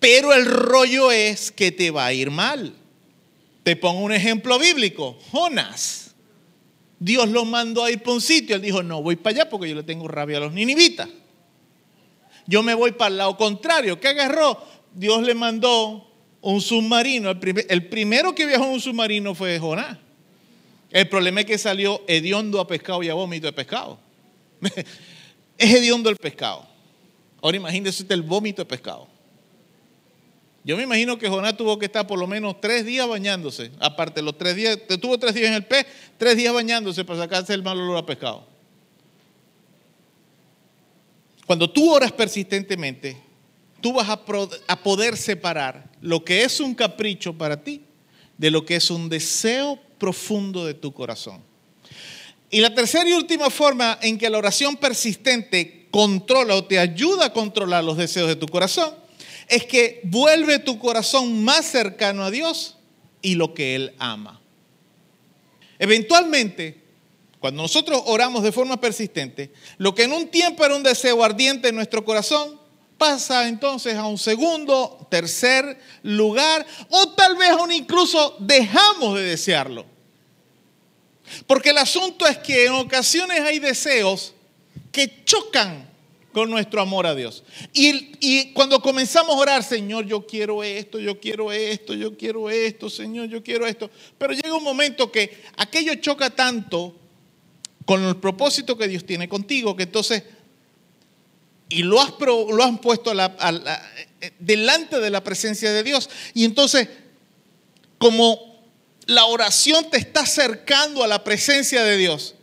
Pero el rollo es que te va a ir mal. Te pongo un ejemplo bíblico. Jonás. Dios lo mandó a ir para un sitio. Él dijo, no voy para allá porque yo le tengo rabia a los ninivitas. Yo me voy para el lado contrario. ¿Qué agarró? Dios le mandó un submarino. El, primero que viajó en un submarino fue Jonás. El problema es que salió hediondo a pescado y a vómito de pescado. es hediondo el pescado. Ahora imagínese el vómito de pescado. Yo me imagino que Jonás tuvo que estar por lo menos tres días bañándose. Aparte, los tres días, tuvo tres días en el pez, tres días bañándose para sacarse el mal olor a pescado. Cuando tú oras persistentemente, tú vas a, a poder separar lo que es un capricho para ti de lo que es un deseo profundo de tu corazón. Y la tercera y última forma en que la oración persistente controla o te ayuda a controlar los deseos de tu corazón es que vuelve tu corazón más cercano a Dios y lo que Él ama. Eventualmente, cuando nosotros oramos de forma persistente, lo que en un tiempo era un deseo ardiente en nuestro corazón, pasa entonces a un segundo, tercer lugar, o tal vez aún incluso dejamos de desearlo. Porque el asunto es que en ocasiones hay deseos que chocan con nuestro amor a Dios. Y, cuando comenzamos a orar, Señor, yo quiero esto, yo quiero esto, yo quiero esto, Señor, yo quiero esto. Pero llega un momento que aquello choca tanto con el propósito que Dios tiene contigo, que entonces y lo has, lo has puesto eh, delante de la presencia de Dios. Y entonces, como la oración te está acercando a la presencia de Dios,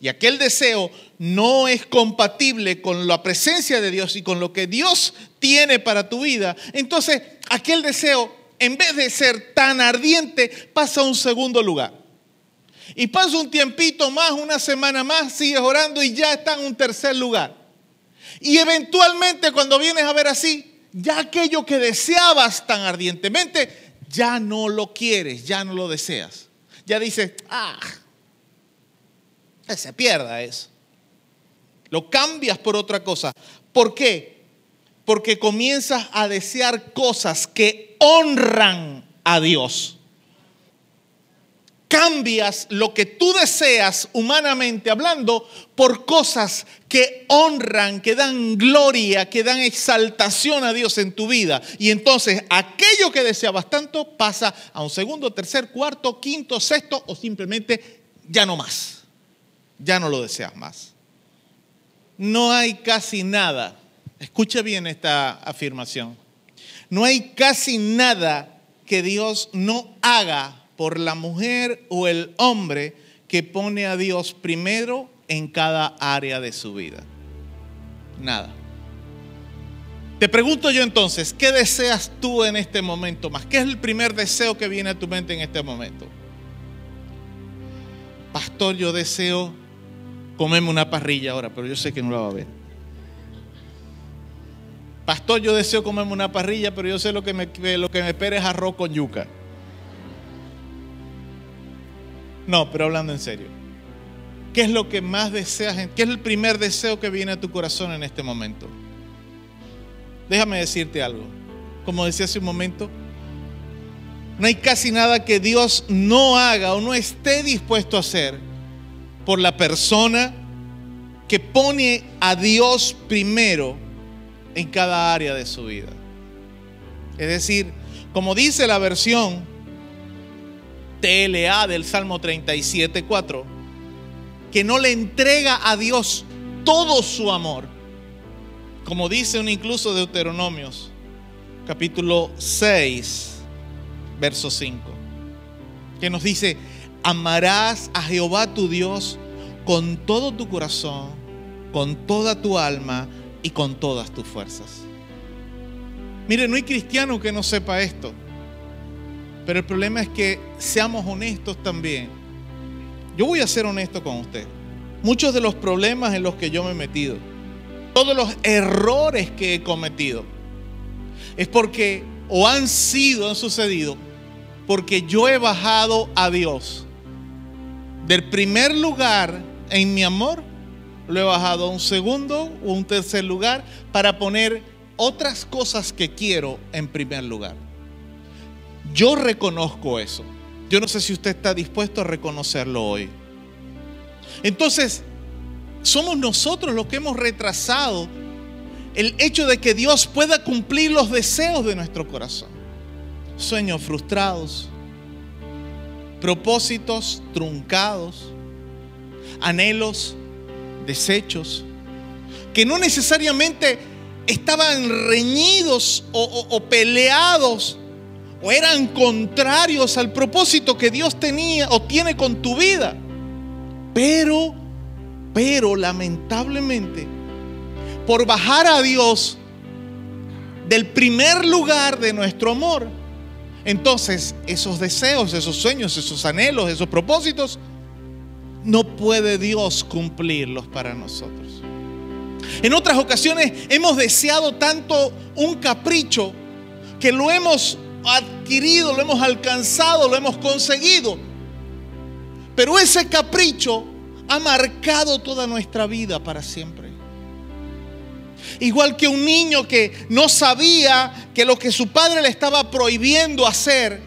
y aquel deseo no es compatible con la presencia de Dios y con lo que Dios tiene para tu vida, entonces aquel deseo, en vez de ser tan ardiente, pasa a un segundo lugar. Y pasa un tiempito más, una semana más, sigues orando y ya está en un tercer lugar. Y eventualmente cuando vienes a ver así, ya aquello que deseabas tan ardientemente, ya no lo quieres, ya no lo deseas. Ya dices, ah, se pierda eso. Lo cambias por otra cosa. ¿Por qué? Porque comienzas a desear cosas que honran a Dios cambias lo que tú deseas humanamente hablando por cosas que honran, que dan gloria, que dan exaltación a Dios en tu vida. Y entonces aquello que deseabas tanto pasa a un segundo, tercer, cuarto, quinto, sexto o simplemente ya no más. Ya no lo deseas más. No hay casi nada, escucha bien esta afirmación, no hay casi nada que Dios no haga por la mujer o el hombre que pone a Dios primero en cada área de su vida. Nada. Te pregunto yo entonces, ¿qué deseas tú en este momento más? ¿Qué es el primer deseo que viene a tu mente en este momento? Pastor, yo deseo comerme una parrilla ahora, pero yo sé que no la va a ver. Pastor, yo deseo comerme una parrilla, pero yo sé lo que me, lo que me espera es arroz con yuca. No, pero hablando en serio. ¿Qué es lo que más deseas? ¿Qué es el primer deseo que viene a tu corazón en este momento? Déjame decirte algo. Como decía hace un momento, no hay casi nada que Dios no haga o no esté dispuesto a hacer por la persona que pone a Dios primero en cada área de su vida. Es decir, como dice la versión TLA del Salmo 37, 4, que no le entrega a Dios todo su amor, como dice un incluso Deuteronomios, capítulo 6, verso 5, que nos dice, amarás a Jehová tu Dios con todo tu corazón, con toda tu alma y con todas tus fuerzas. Mire, no hay cristiano que no sepa esto. Pero el problema es que seamos honestos también. Yo voy a ser honesto con usted. Muchos de los problemas en los que yo me he metido, todos los errores que he cometido, es porque o han sido, han sucedido, porque yo he bajado a Dios del primer lugar en mi amor, lo he bajado a un segundo o un tercer lugar para poner otras cosas que quiero en primer lugar. Yo reconozco eso. Yo no sé si usted está dispuesto a reconocerlo hoy. Entonces, somos nosotros los que hemos retrasado el hecho de que Dios pueda cumplir los deseos de nuestro corazón. Sueños frustrados, propósitos truncados, anhelos desechos, que no necesariamente estaban reñidos o, o peleados o eran contrarios al propósito que Dios tenía o tiene con tu vida. Pero, pero lamentablemente, por bajar a Dios del primer lugar de nuestro amor, entonces esos deseos, esos sueños, esos anhelos, esos propósitos, no puede Dios cumplirlos para nosotros. En otras ocasiones hemos deseado tanto un capricho que lo hemos adquirido, lo hemos alcanzado, lo hemos conseguido. Pero ese capricho ha marcado toda nuestra vida para siempre. Igual que un niño que no sabía que lo que su padre le estaba prohibiendo hacer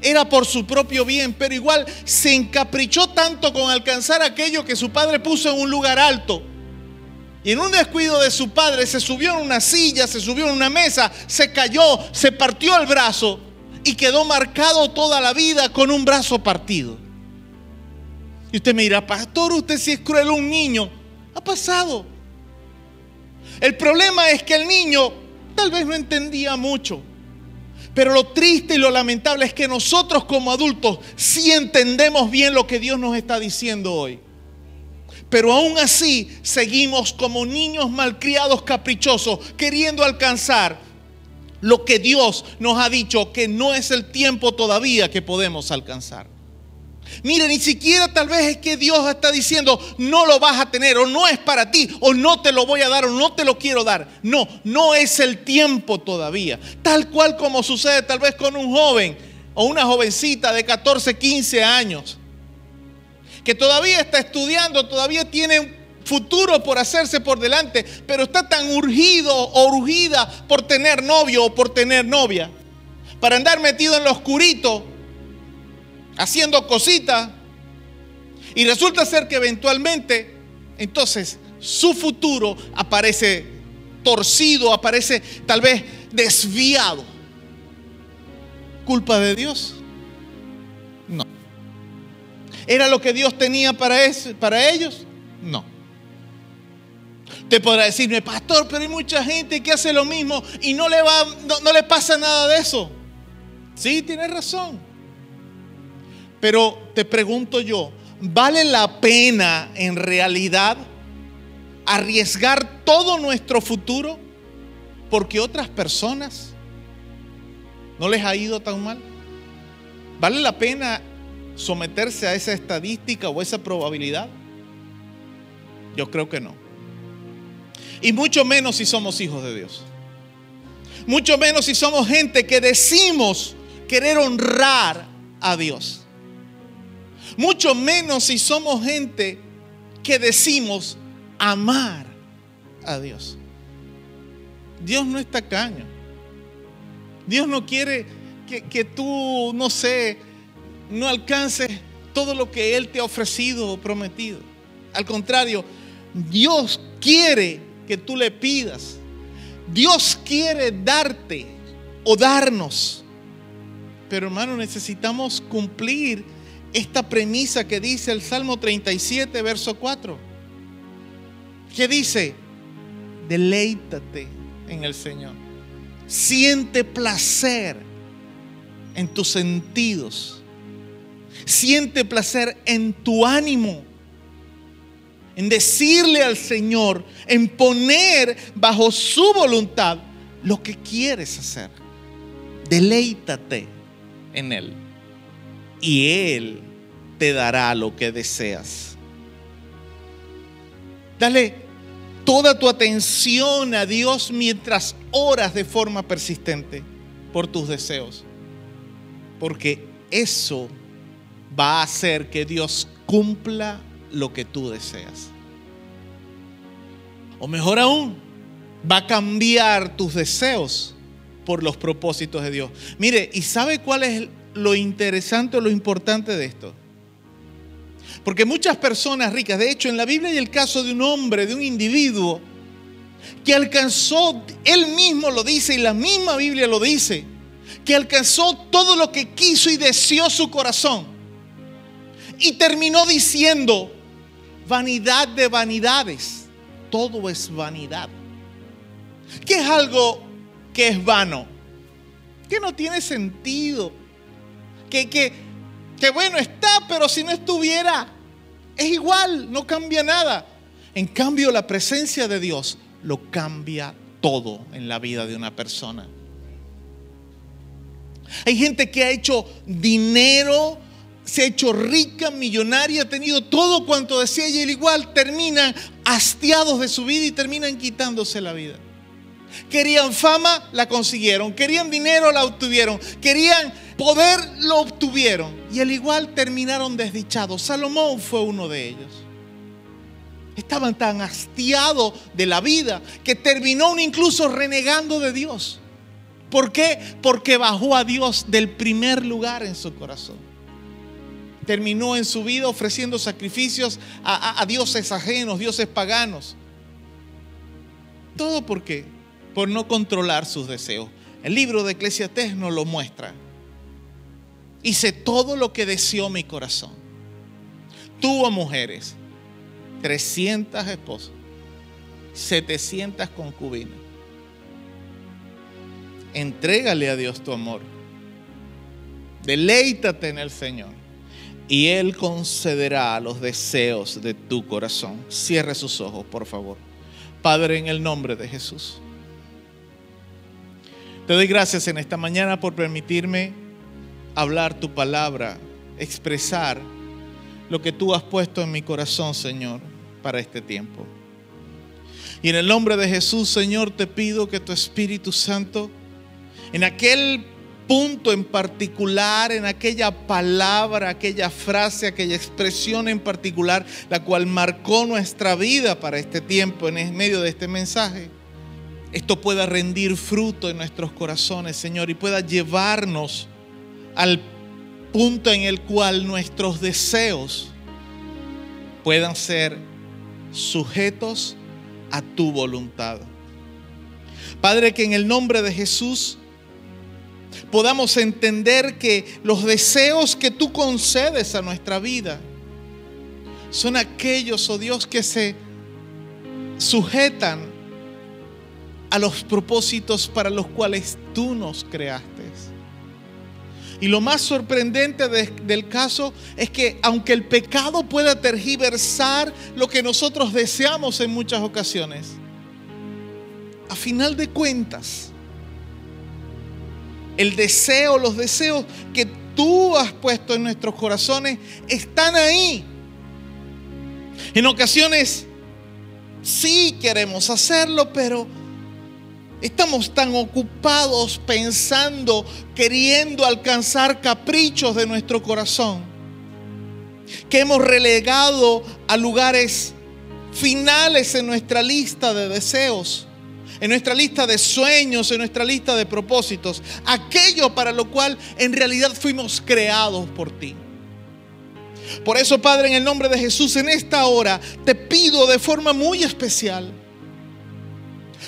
era por su propio bien, pero igual se encaprichó tanto con alcanzar aquello que su padre puso en un lugar alto. Y en un descuido de su padre se subió en una silla, se subió en una mesa, se cayó, se partió el brazo y quedó marcado toda la vida con un brazo partido. Y usted me dirá, pastor, usted si es cruel un niño. Ha pasado. El problema es que el niño tal vez no entendía mucho. Pero lo triste y lo lamentable es que nosotros como adultos sí entendemos bien lo que Dios nos está diciendo hoy. Pero aún así seguimos como niños malcriados caprichosos queriendo alcanzar lo que Dios nos ha dicho que no es el tiempo todavía que podemos alcanzar. Mire, ni siquiera tal vez es que Dios está diciendo, no lo vas a tener, o no es para ti, o no te lo voy a dar, o no te lo quiero dar. No, no es el tiempo todavía. Tal cual como sucede tal vez con un joven o una jovencita de 14, 15 años, que todavía está estudiando, todavía tiene futuro por hacerse por delante, pero está tan urgido o urgida por tener novio o por tener novia, para andar metido en lo oscurito haciendo cositas. Y resulta ser que eventualmente, entonces, su futuro aparece torcido, aparece tal vez desviado. ¿Culpa de Dios? ¿Era lo que Dios tenía para, para ellos? No. Te podrá decirme, pastor, pero hay mucha gente que hace lo mismo y no le, va, no, no le pasa nada de eso. Sí, tienes razón. Pero te pregunto yo, ¿vale la pena en realidad arriesgar todo nuestro futuro porque otras personas no les ha ido tan mal? ¿Vale la pena someterse a esa estadística o esa probabilidad? Yo creo que no. Y mucho menos si somos hijos de Dios. Mucho menos si somos gente que decimos querer honrar a Dios. Mucho menos si somos gente que decimos amar a Dios. Dios no es tacaño. Dios no quiere que, que tú, no sé, no alcances todo lo que Él te ha ofrecido o prometido. Al contrario, Dios quiere que tú le pidas. Dios quiere darte o darnos. Pero hermano, necesitamos cumplir esta premisa que dice el Salmo 37, verso 4. ¿Qué dice? Deleítate en el Señor. Siente placer en tus sentidos. Siente placer en tu ánimo. En decirle al Señor, en poner bajo su voluntad lo que quieres hacer. Deleítate en Él. Y Él te dará lo que deseas. Dale toda tu atención a Dios mientras oras de forma persistente por tus deseos. Porque eso va a hacer que Dios cumpla lo que tú deseas. O mejor aún, va a cambiar tus deseos por los propósitos de Dios. Mire, ¿y sabe cuál es lo interesante o lo importante de esto? Porque muchas personas ricas, de hecho en la Biblia hay el caso de un hombre, de un individuo, que alcanzó, él mismo lo dice y la misma Biblia lo dice, que alcanzó todo lo que quiso y deseó su corazón. Y terminó diciendo, vanidad de vanidades, todo es vanidad. ¿Qué es algo que es vano? Que no tiene sentido. Que, que, que bueno está, pero si no estuviera, es igual, no cambia nada. En cambio, la presencia de Dios lo cambia todo en la vida de una persona. Hay gente que ha hecho dinero, se ha hecho rica, millonaria, ha tenido todo cuanto desea y al igual terminan hastiados de su vida y terminan quitándose la vida. Querían fama, la consiguieron. Querían dinero, la obtuvieron. Querían poder, lo obtuvieron. Y al igual terminaron desdichados. Salomón fue uno de ellos. Estaban tan hastiados de la vida que terminó incluso renegando de Dios. ¿Por qué? Porque bajó a Dios del primer lugar en su corazón. Terminó en su vida ofreciendo sacrificios a, dioses ajenos, dioses paganos. ¿Todo por qué? Por no controlar sus deseos. El libro de Eclesiastés nos lo muestra. Hice todo lo que deseó mi corazón. Tuvo mujeres, 300 esposas, 700 concubinas. Entrégale a Dios tu amor. Deleítate en el Señor. Y Él concederá los deseos de tu corazón. Cierre sus ojos, por favor. Padre, en el nombre de Jesús. Te doy gracias en esta mañana por permitirme hablar tu palabra, expresar lo que tú has puesto en mi corazón, Señor, para este tiempo. Y en el nombre de Jesús, Señor, te pido que tu Espíritu Santo, en aquel punto en particular, en aquella palabra, aquella frase, aquella expresión en particular, la cual marcó nuestra vida para este tiempo, en medio de este mensaje, esto pueda rendir fruto en nuestros corazones, Señor, y pueda llevarnos al punto en el cual nuestros deseos puedan ser sujetos a tu voluntad. Padre, que en el nombre de Jesús podamos entender que los deseos que tú concedes a nuestra vida son aquellos, oh Dios, que se sujetan a los propósitos para los cuales tú nos creaste. Y lo más sorprendente de, del caso es que aunque el pecado pueda tergiversar lo que nosotros deseamos en muchas ocasiones, a final de cuentas, el deseo, los deseos que tú has puesto en nuestros corazones están ahí. En ocasiones Sí queremos hacerlo, pero estamos tan ocupados pensando, queriendo alcanzar caprichos de nuestro corazón, que hemos relegado a lugares finales en nuestra lista de deseos, en nuestra lista de sueños, en nuestra lista de propósitos, aquello para lo cual en realidad fuimos creados por ti. Por eso, Padre, en el nombre de Jesús, en esta hora te pido de forma muy especial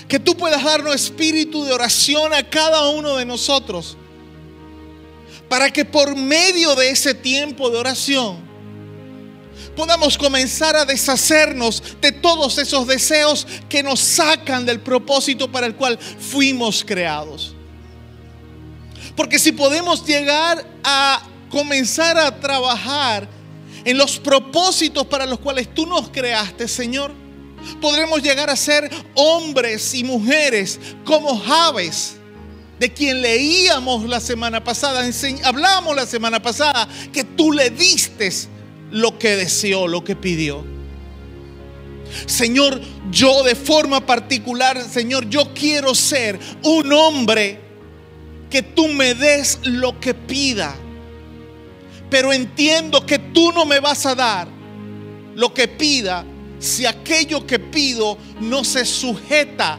que tú puedas darnos espíritu de oración a cada uno de nosotros, para que por medio de ese tiempo de oración podamos comenzar a deshacernos de todos esos deseos que nos sacan del propósito para el cual fuimos creados. Porque si podemos llegar a comenzar a trabajar en los propósitos para los cuales tú nos creaste, Señor, podremos llegar a ser hombres y mujeres como Javes, de quien leíamos la semana pasada, hablamos la semana pasada, que tú le diste lo que deseó, lo que pidió. Señor, yo de forma particular, Señor, yo quiero ser un hombre que tú me des lo que pida pero entiendo que tú no me vas a dar lo que pida si aquello que pido no se sujeta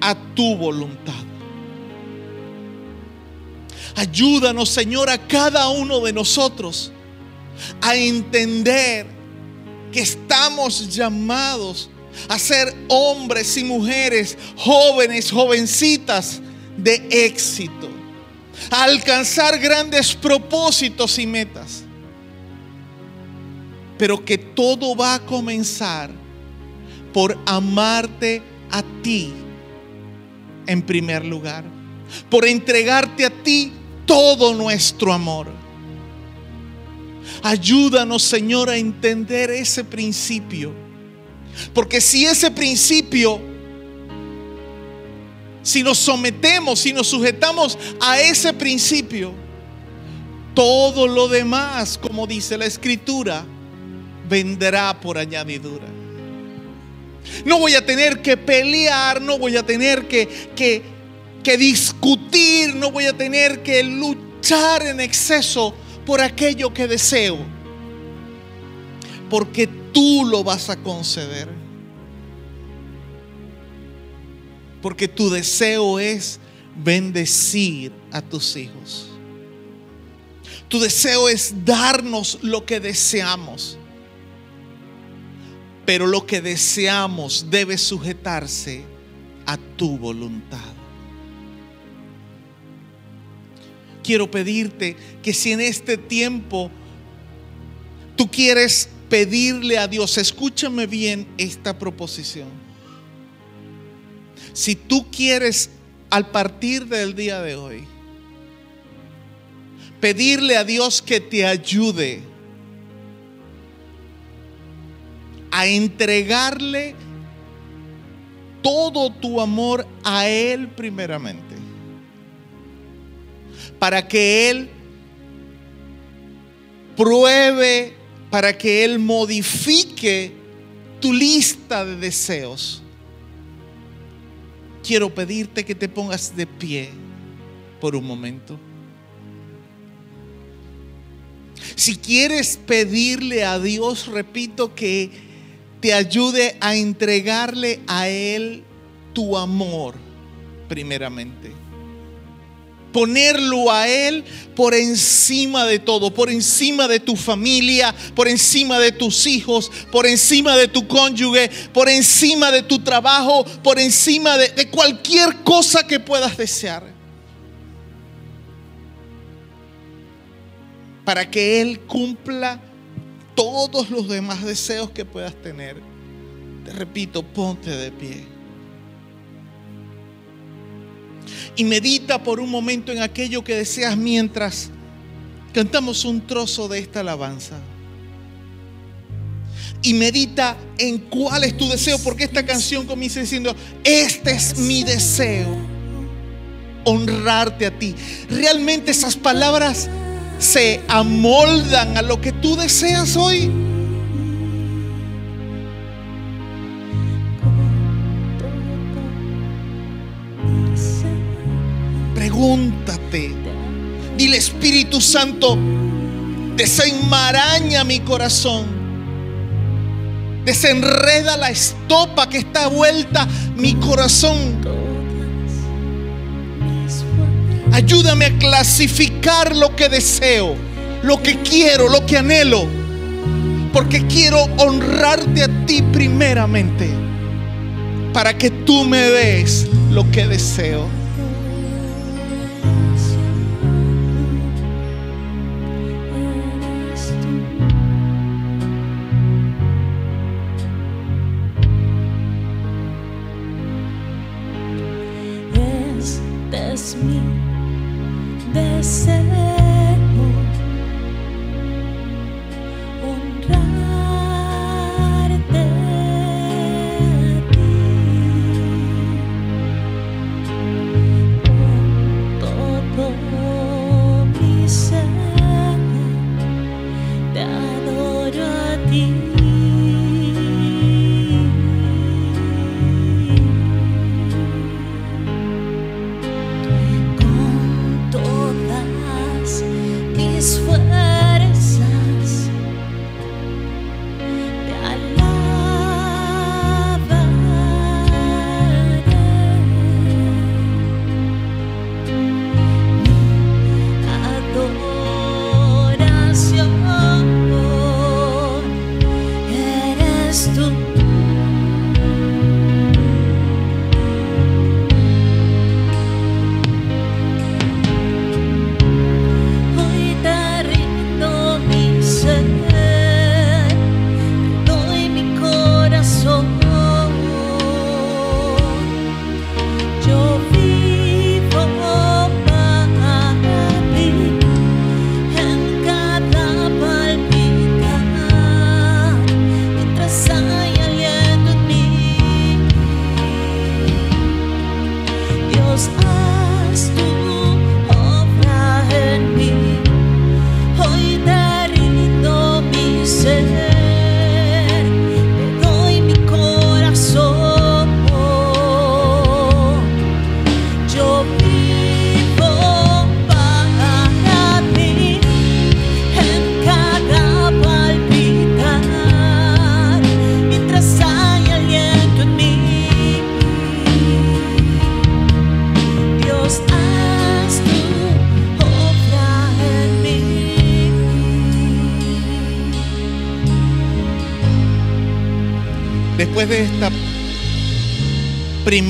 a tu voluntad. Ayúdanos, Señor, a cada uno de nosotros a entender que estamos llamados a ser hombres y mujeres, jóvenes, jovencitas de éxito a alcanzar grandes propósitos y metas. Pero que todo va a comenzar por amarte a ti en primer lugar. Por entregarte a ti todo nuestro amor. Ayúdanos, Señor, a entender ese principio. Porque si ese principio si nos sometemos, si nos sujetamos a ese principio, todo lo demás, como dice la escritura, vendrá por añadidura. No voy a tener que pelear, no voy a tener que, que, que discutir, no voy a tener que luchar en exceso por aquello que deseo, porque tú lo vas a conceder. Porque tu deseo es bendecir a tus hijos. Tu deseo es darnos lo que deseamos. Pero lo que deseamos debe sujetarse a tu voluntad. Quiero pedirte que si en este tiempo tú quieres pedirle a Dios, escúchame bien esta proposición. Si tú quieres al partir del día de hoy pedirle a Dios que te ayude a entregarle todo tu amor a Él primeramente, para que Él pruebe, para que Él modifique tu lista de deseos quiero pedirte que te pongas de pie por un momento. Si quieres pedirle a Dios, repito, que te ayude a entregarle a Él tu amor, primeramente ponerlo a Él por encima de todo, por encima de tu familia, por encima de tus hijos, por encima de tu cónyuge, por encima de tu trabajo, por encima de, de cualquier cosa que puedas desear. Para que Él cumpla todos los demás deseos que puedas tener. Te repito, ponte de pie. Y medita por un momento en aquello que deseas mientras cantamos un trozo de esta alabanza. Y medita en cuál es tu deseo, porque esta canción comienza diciendo, este es mi deseo, honrarte a ti. Realmente esas palabras se amoldan a lo que tú deseas hoy. Adorarte. Dile Espíritu Santo, desenmaraña mi corazón. Desenreda la estopa que está vuelta mi corazón. Ayúdame a clasificar lo que deseo, lo que quiero, lo que anhelo. Porque quiero honrarte a ti primeramente. Para que tú me des lo que deseo.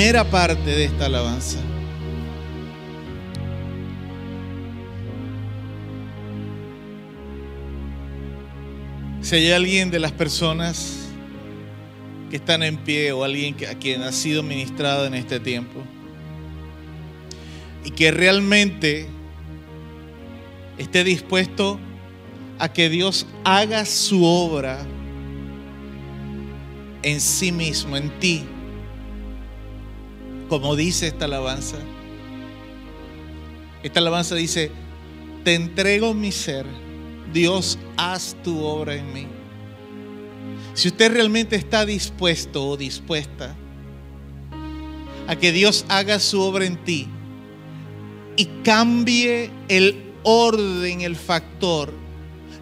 Primera parte de esta alabanza, si hay alguien de las personas que están en pie o alguien a quien ha sido ministrado en este tiempo y que realmente esté dispuesto a que Dios haga su obra en sí mismo, en ti, como dice esta alabanza. Esta alabanza dice, te entrego mi ser, Dios, haz tu obra en mí. Si usted realmente está dispuesto o dispuesta a que Dios haga su obra en ti y cambie el orden, el factor,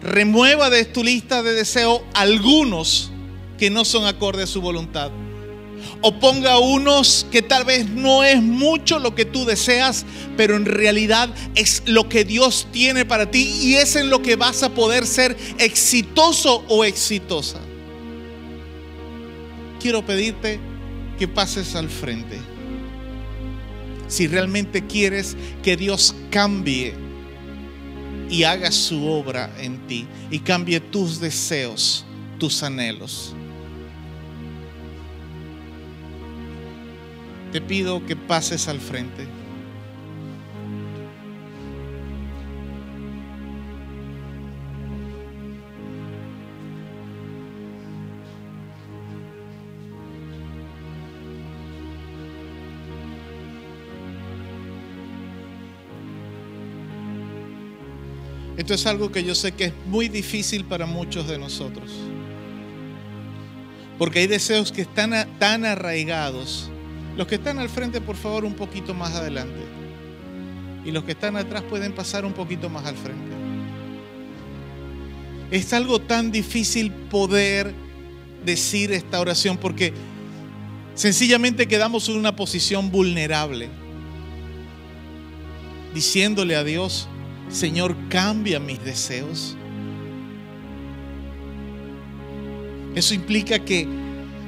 remueva de tu lista de deseos algunos que no son acorde a su voluntad. O ponga unos que tal vez no es mucho lo que tú deseas, pero en realidad es lo que Dios tiene para ti y es en lo que vas a poder ser exitoso o exitosa. Quiero pedirte que pases al frente. Si realmente quieres que Dios cambie y haga su obra en ti y cambie tus deseos, tus anhelos. Te pido que pases al frente. Esto es algo que yo sé que es muy difícil para muchos de nosotros. Porque hay deseos que están tan arraigados. Los que están al frente, por favor, un poquito más adelante. Y los que están atrás pueden pasar un poquito más al frente. Es algo tan difícil poder decir esta oración porque sencillamente quedamos en una posición vulnerable. Diciéndole a Dios, Señor, cambia mis deseos. Eso implica que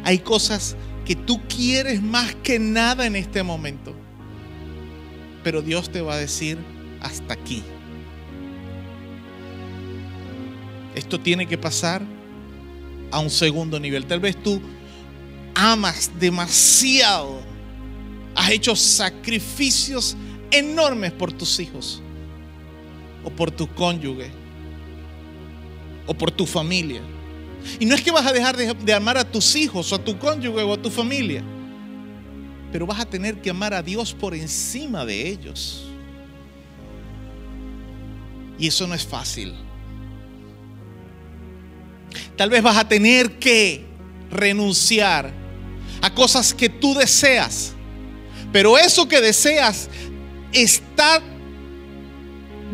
hay cosas que tú quieres más que nada en este momento. Pero Dios te va a decir hasta aquí. Esto tiene que pasar a un segundo nivel. Tal vez tú amas demasiado. Has hecho sacrificios enormes por tus hijos o por tu cónyuge o por tu familia. Y no es que vas a dejar de, amar a tus hijos o a tu cónyuge o a tu familia, pero vas a tener que amar a Dios por encima de ellos. Y eso no es fácil. Tal vez vas a tener que renunciar a cosas que tú deseas. Pero eso que deseas está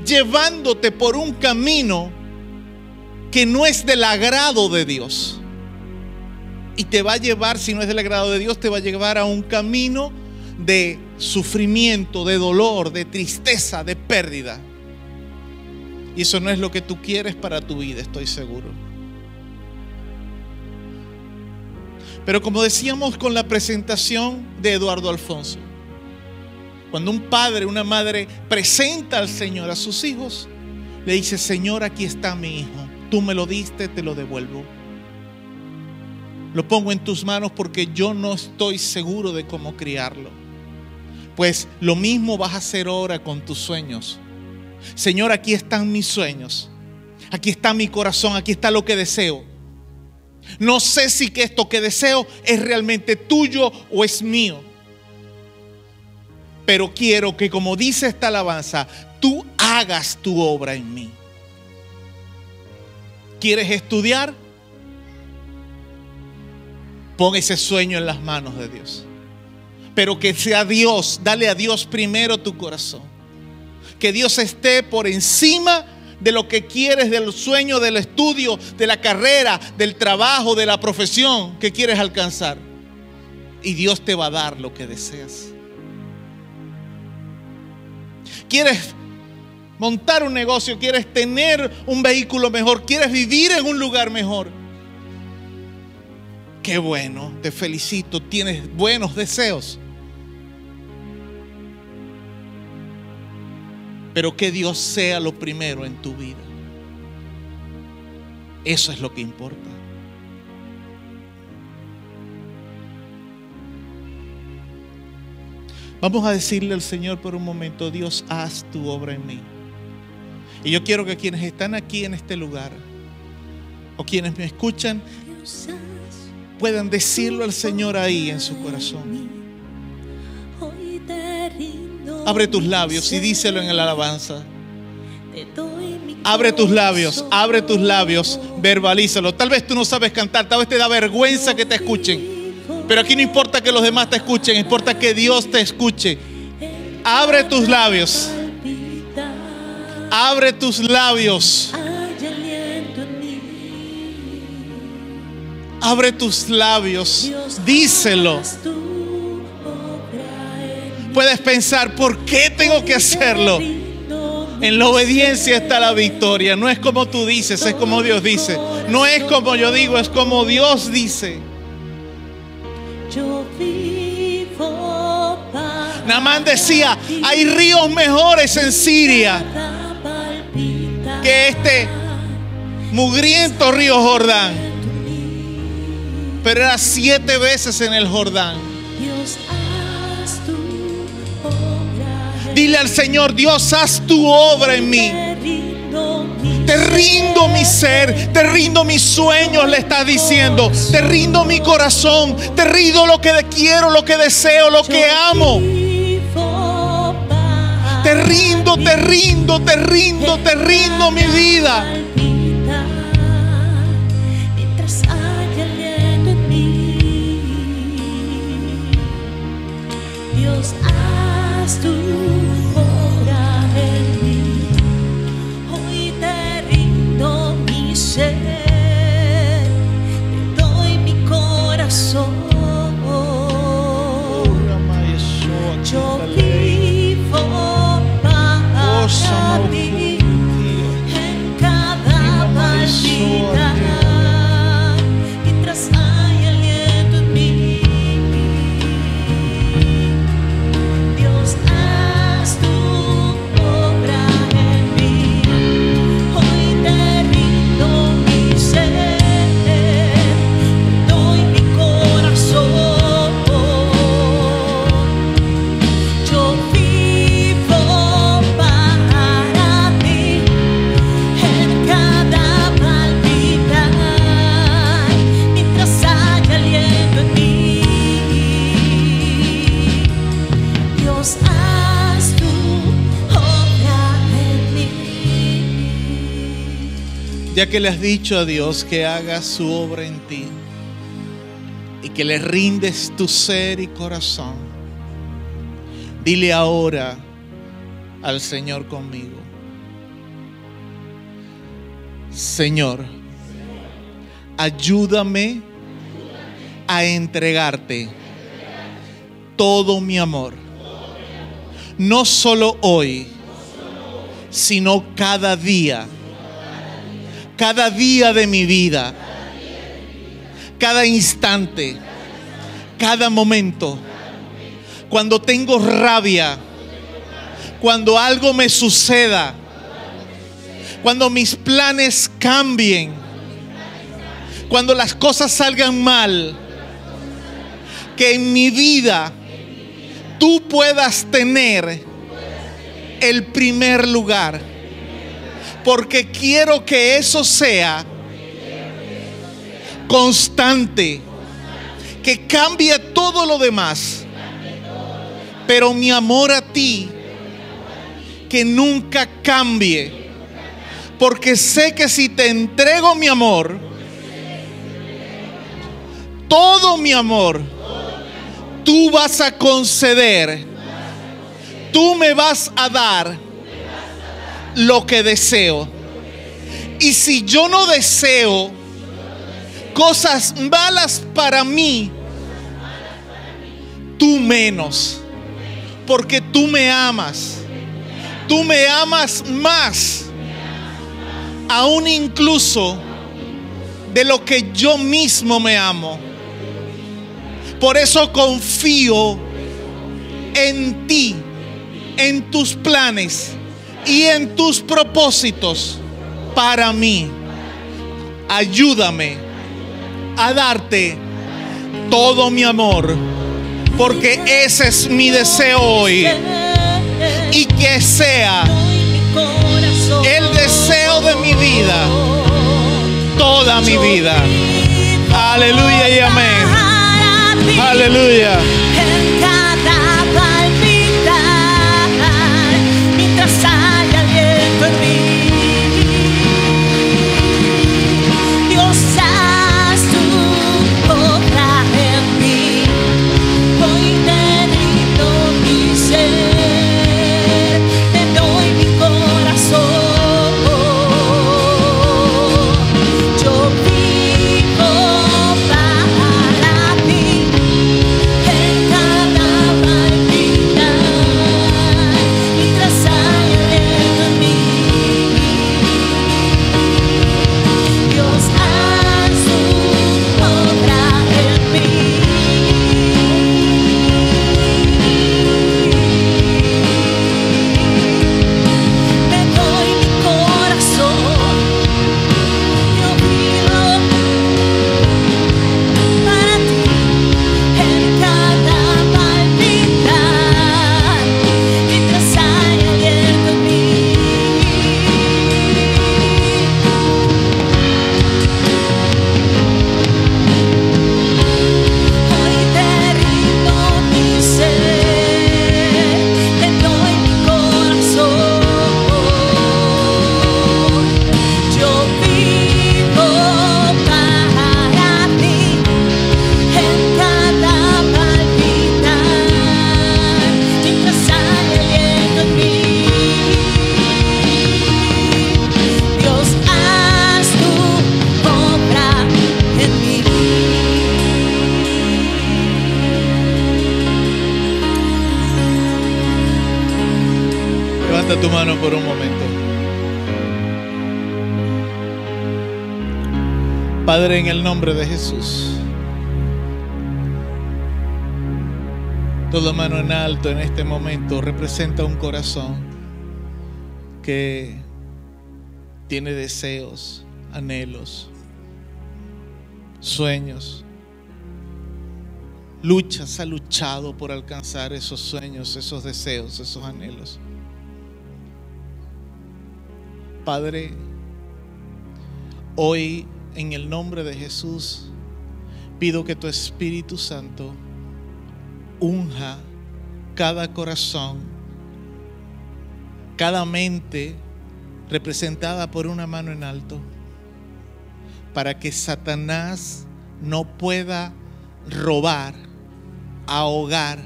llevándote por un camino que no es del agrado de Dios. Y te va a llevar, si no es del agrado de Dios, te va a llevar a un camino de sufrimiento, de dolor, de tristeza, de pérdida. Y eso no es lo que tú quieres para tu vida, estoy seguro. Pero como decíamos con la presentación de Eduardo Alfonso, cuando un padre, una madre presenta al Señor a sus hijos, le dice, Señor, aquí está mi hijo tú me lo diste, te lo devuelvo. Lo pongo en tus manos porque yo no estoy seguro de cómo criarlo. Pues lo mismo vas a hacer ahora con tus sueños. Señor, aquí están mis sueños. Aquí está mi corazón, aquí está lo que deseo. No sé si que esto que deseo es realmente tuyo o es mío. Pero quiero que como dice esta alabanza, tú hagas tu obra en mí. ¿Quieres estudiar? Pon ese sueño en las manos de Dios. Pero que sea Dios, dale a Dios primero tu corazón. Que Dios esté por encima de lo que quieres, del sueño, del estudio, de la carrera, del trabajo, de la profesión que quieres alcanzar. Y Dios te va a dar lo que deseas. ¿Quieres montar un negocio, quieres tener un vehículo mejor, quieres vivir en un lugar mejor. Qué bueno, te felicito, tienes buenos deseos. Pero que Dios sea lo primero en tu vida. Eso es lo que importa. Vamos a decirle al Señor por un momento, Dios, haz tu obra en mí. Y yo quiero que quienes están aquí en este lugar o quienes me escuchan puedan decirlo al Señor ahí en su corazón. Abre tus labios y díselo en la alabanza. Abre tus labios, abre tus labios, verbalízalo. Tal vez tú no sabes cantar, tal vez te da vergüenza que te escuchen. Pero aquí no importa que los demás te escuchen, importa que Dios te escuche. Abre tus labios. Abre tus labios. Abre tus labios. Díselo. Puedes pensar, ¿por qué tengo que hacerlo? En la obediencia está la victoria. No es como tú dices, es como Dios dice. No es como yo digo, es como Dios dice. Namán decía, hay ríos mejores en Siria que este mugriento río Jordán. Pero era siete veces en el Jordán. Dile al Señor, Dios, haz tu obra en mí. Te rindo mi ser, te rindo mis sueños, le estás diciendo. Te rindo mi corazón, te rindo lo que quiero, lo que deseo, lo que amo. Te rindo, te rindo, te rindo, te rindo mi vida. Ya que le has dicho a Dios que haga su obra en ti y que le rindes tu ser y corazón, dile ahora al Señor conmigo. Señor, ayúdame a entregarte todo mi amor. No solo hoy, sino cada día. Cada día de mi vida. Cada instante. Cada momento. Cuando tengo rabia. Cuando algo me suceda. Cuando mis planes cambien. Cuando las cosas salgan mal. Que en mi vida tú puedas tener el primer lugar. Porque quiero que eso sea constante. Que cambie todo lo demás. Pero mi amor a ti, que nunca cambie. Porque sé que si te entrego mi amor, todo mi amor, tú vas a conceder, tú me vas a dar lo que deseo. Y si yo no deseo cosas malas para mí, tú menos, porque tú me amas, tú me amas más, aún incluso de lo que yo mismo me amo. Por eso confío en ti, en tus planes y en tus propósitos para mí. Ayúdame a darte todo mi amor, porque ese es mi deseo hoy. Y que sea el deseo de mi vida, toda mi vida. Aleluya y amén. Aleluya. Nombre de Jesús. Toda mano en alto en este momento representa un corazón que tiene deseos, anhelos, sueños. Luchas, ha luchado por alcanzar esos sueños, esos deseos, esos anhelos. Padre, hoy en el nombre de Jesús pido que tu Espíritu Santo unja cada corazón, cada mente representada por una mano en alto. para que Satanás no pueda robar, ahogar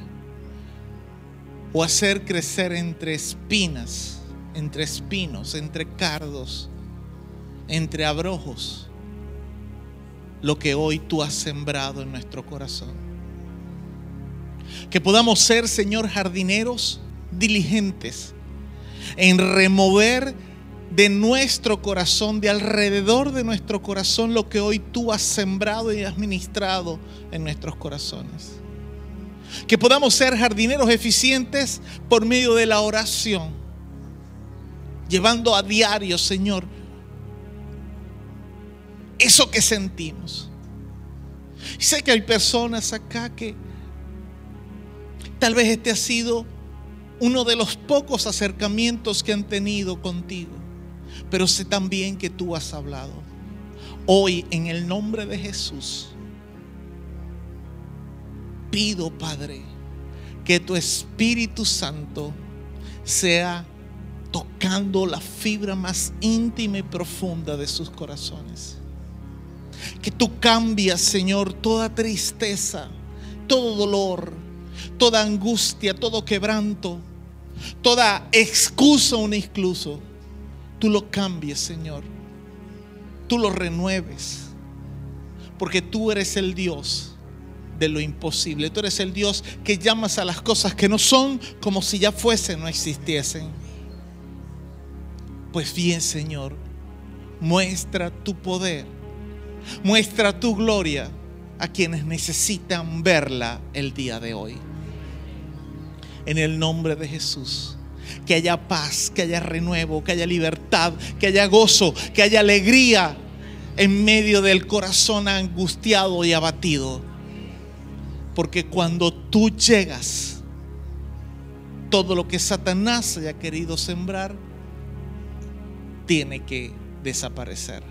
o hacer crecer entre espinas, entre espinos, entre cardos, entre abrojos, lo que hoy tú has sembrado en nuestro corazón. Que podamos ser, Señor, jardineros diligentes en remover de nuestro corazón, de alrededor de nuestro corazón, lo que hoy tú has sembrado y has ministrado en nuestros corazones. Que podamos ser jardineros eficientes por medio de la oración, llevando a diario, Señor, eso que sentimos. Y sé que hay personas acá que tal vez este ha sido uno de los pocos acercamientos que han tenido contigo, pero sé también que tú has hablado. Hoy, en el nombre de Jesús, pido, Padre, que tu Espíritu Santo sea tocando la fibra más íntima y profunda de sus corazones. Que tú cambias, Señor, toda tristeza, todo dolor, toda angustia, todo quebranto, toda excusa un excluso. Tú lo cambies, Señor. Tú lo renueves. Porque tú eres el Dios de lo imposible. Tú eres el Dios que llamas a las cosas que no son como si ya fuesen, no existiesen. Pues bien, Señor, muestra tu poder, muestra tu gloria a quienes necesitan verla el día de hoy. En el nombre de Jesús. Que haya paz, que haya renuevo, que haya libertad, que haya gozo, que haya alegría en medio del corazón angustiado y abatido. Porque cuando tú llegas, todo lo que Satanás haya querido sembrar, tiene que desaparecer.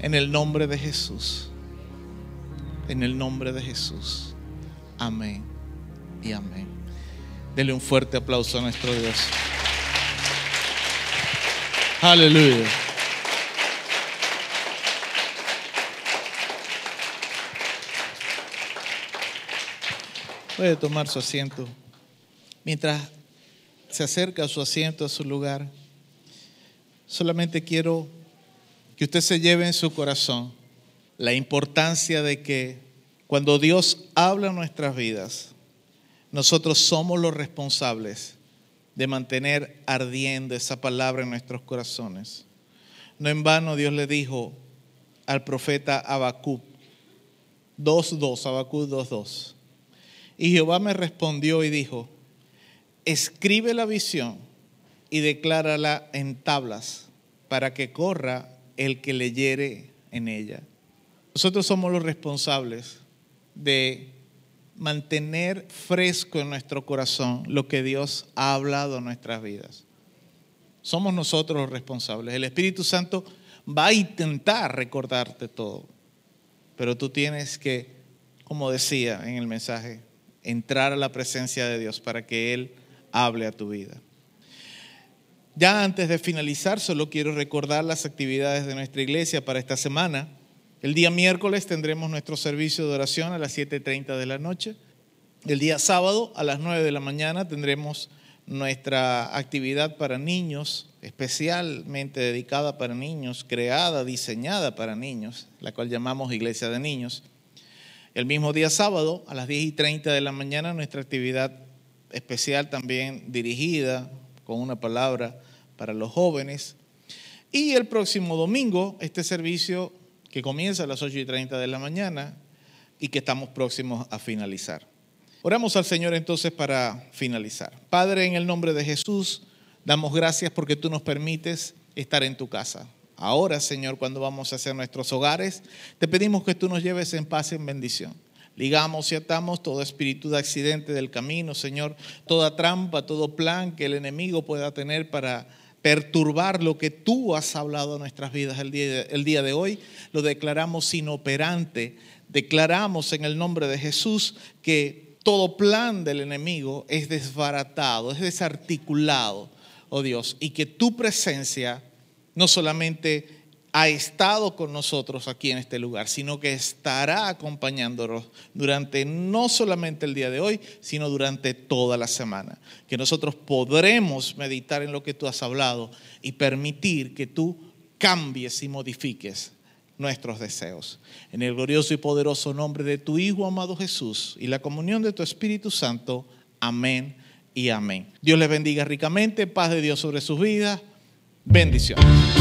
En el nombre de Jesús. En el nombre de Jesús. Amén y amén. Dele un fuerte aplauso a nuestro Dios. Aleluya. Puede tomar su asiento. Mientras se acerca a su asiento, a su lugar, solamente quiero que usted se lleve en su corazón la importancia de que cuando Dios habla en nuestras vidas, nosotros somos los responsables de mantener ardiendo esa palabra en nuestros corazones. No en vano Dios le dijo al profeta Habacuc 2.2, Habacuc 2.2. Y Jehová me respondió y dijo, escribe la visión y declárala en tablas para que corra el que leyere en ella. Nosotros somos los responsables de mantener fresco en nuestro corazón lo que Dios ha hablado en nuestras vidas. Somos nosotros los responsables. El Espíritu Santo va a intentar recordarte todo, pero tú tienes que, como decía en el mensaje, entrar a la presencia de Dios para que Él hable a tu vida. Ya antes de finalizar, solo quiero recordar las actividades de nuestra iglesia para esta semana. El día miércoles tendremos nuestro servicio de oración a las 7.30 de la noche. El día sábado a las 9 de la mañana tendremos nuestra actividad para niños, especialmente dedicada para niños, creada, diseñada para niños, la cual llamamos Iglesia de Niños. El mismo día sábado a las 10 y 30 de la mañana nuestra actividad especial también dirigida con una palabra para los jóvenes. Y el próximo domingo este servicio que comienza a las 8 y 30 de la mañana y que estamos próximos a finalizar. Oramos al Señor entonces para finalizar. Padre, en el nombre de Jesús, damos gracias porque tú nos permites estar en tu casa. Ahora, Señor, cuando vamos a hacer nuestros hogares, te pedimos que tú nos lleves en paz y en bendición. Ligamos y atamos todo espíritu de accidente del camino, Señor, toda trampa, todo plan que el enemigo pueda tener para perturbar lo que tú has hablado en nuestras vidas el día, el día de hoy, lo declaramos inoperante. Declaramos en el nombre de Jesús que todo plan del enemigo es desbaratado, es desarticulado, oh Dios, y que tu presencia no solamente ha estado con nosotros aquí en este lugar, sino que estará acompañándonos durante no solamente el día de hoy, sino durante toda la semana. Que nosotros podremos meditar en lo que tú has hablado y permitir que tú cambies y modifiques nuestros deseos. En el glorioso y poderoso nombre de tu Hijo amado Jesús y la comunión de tu Espíritu Santo. Amén y amén. Dios les bendiga ricamente, paz de Dios sobre sus vidas. Bendiciones.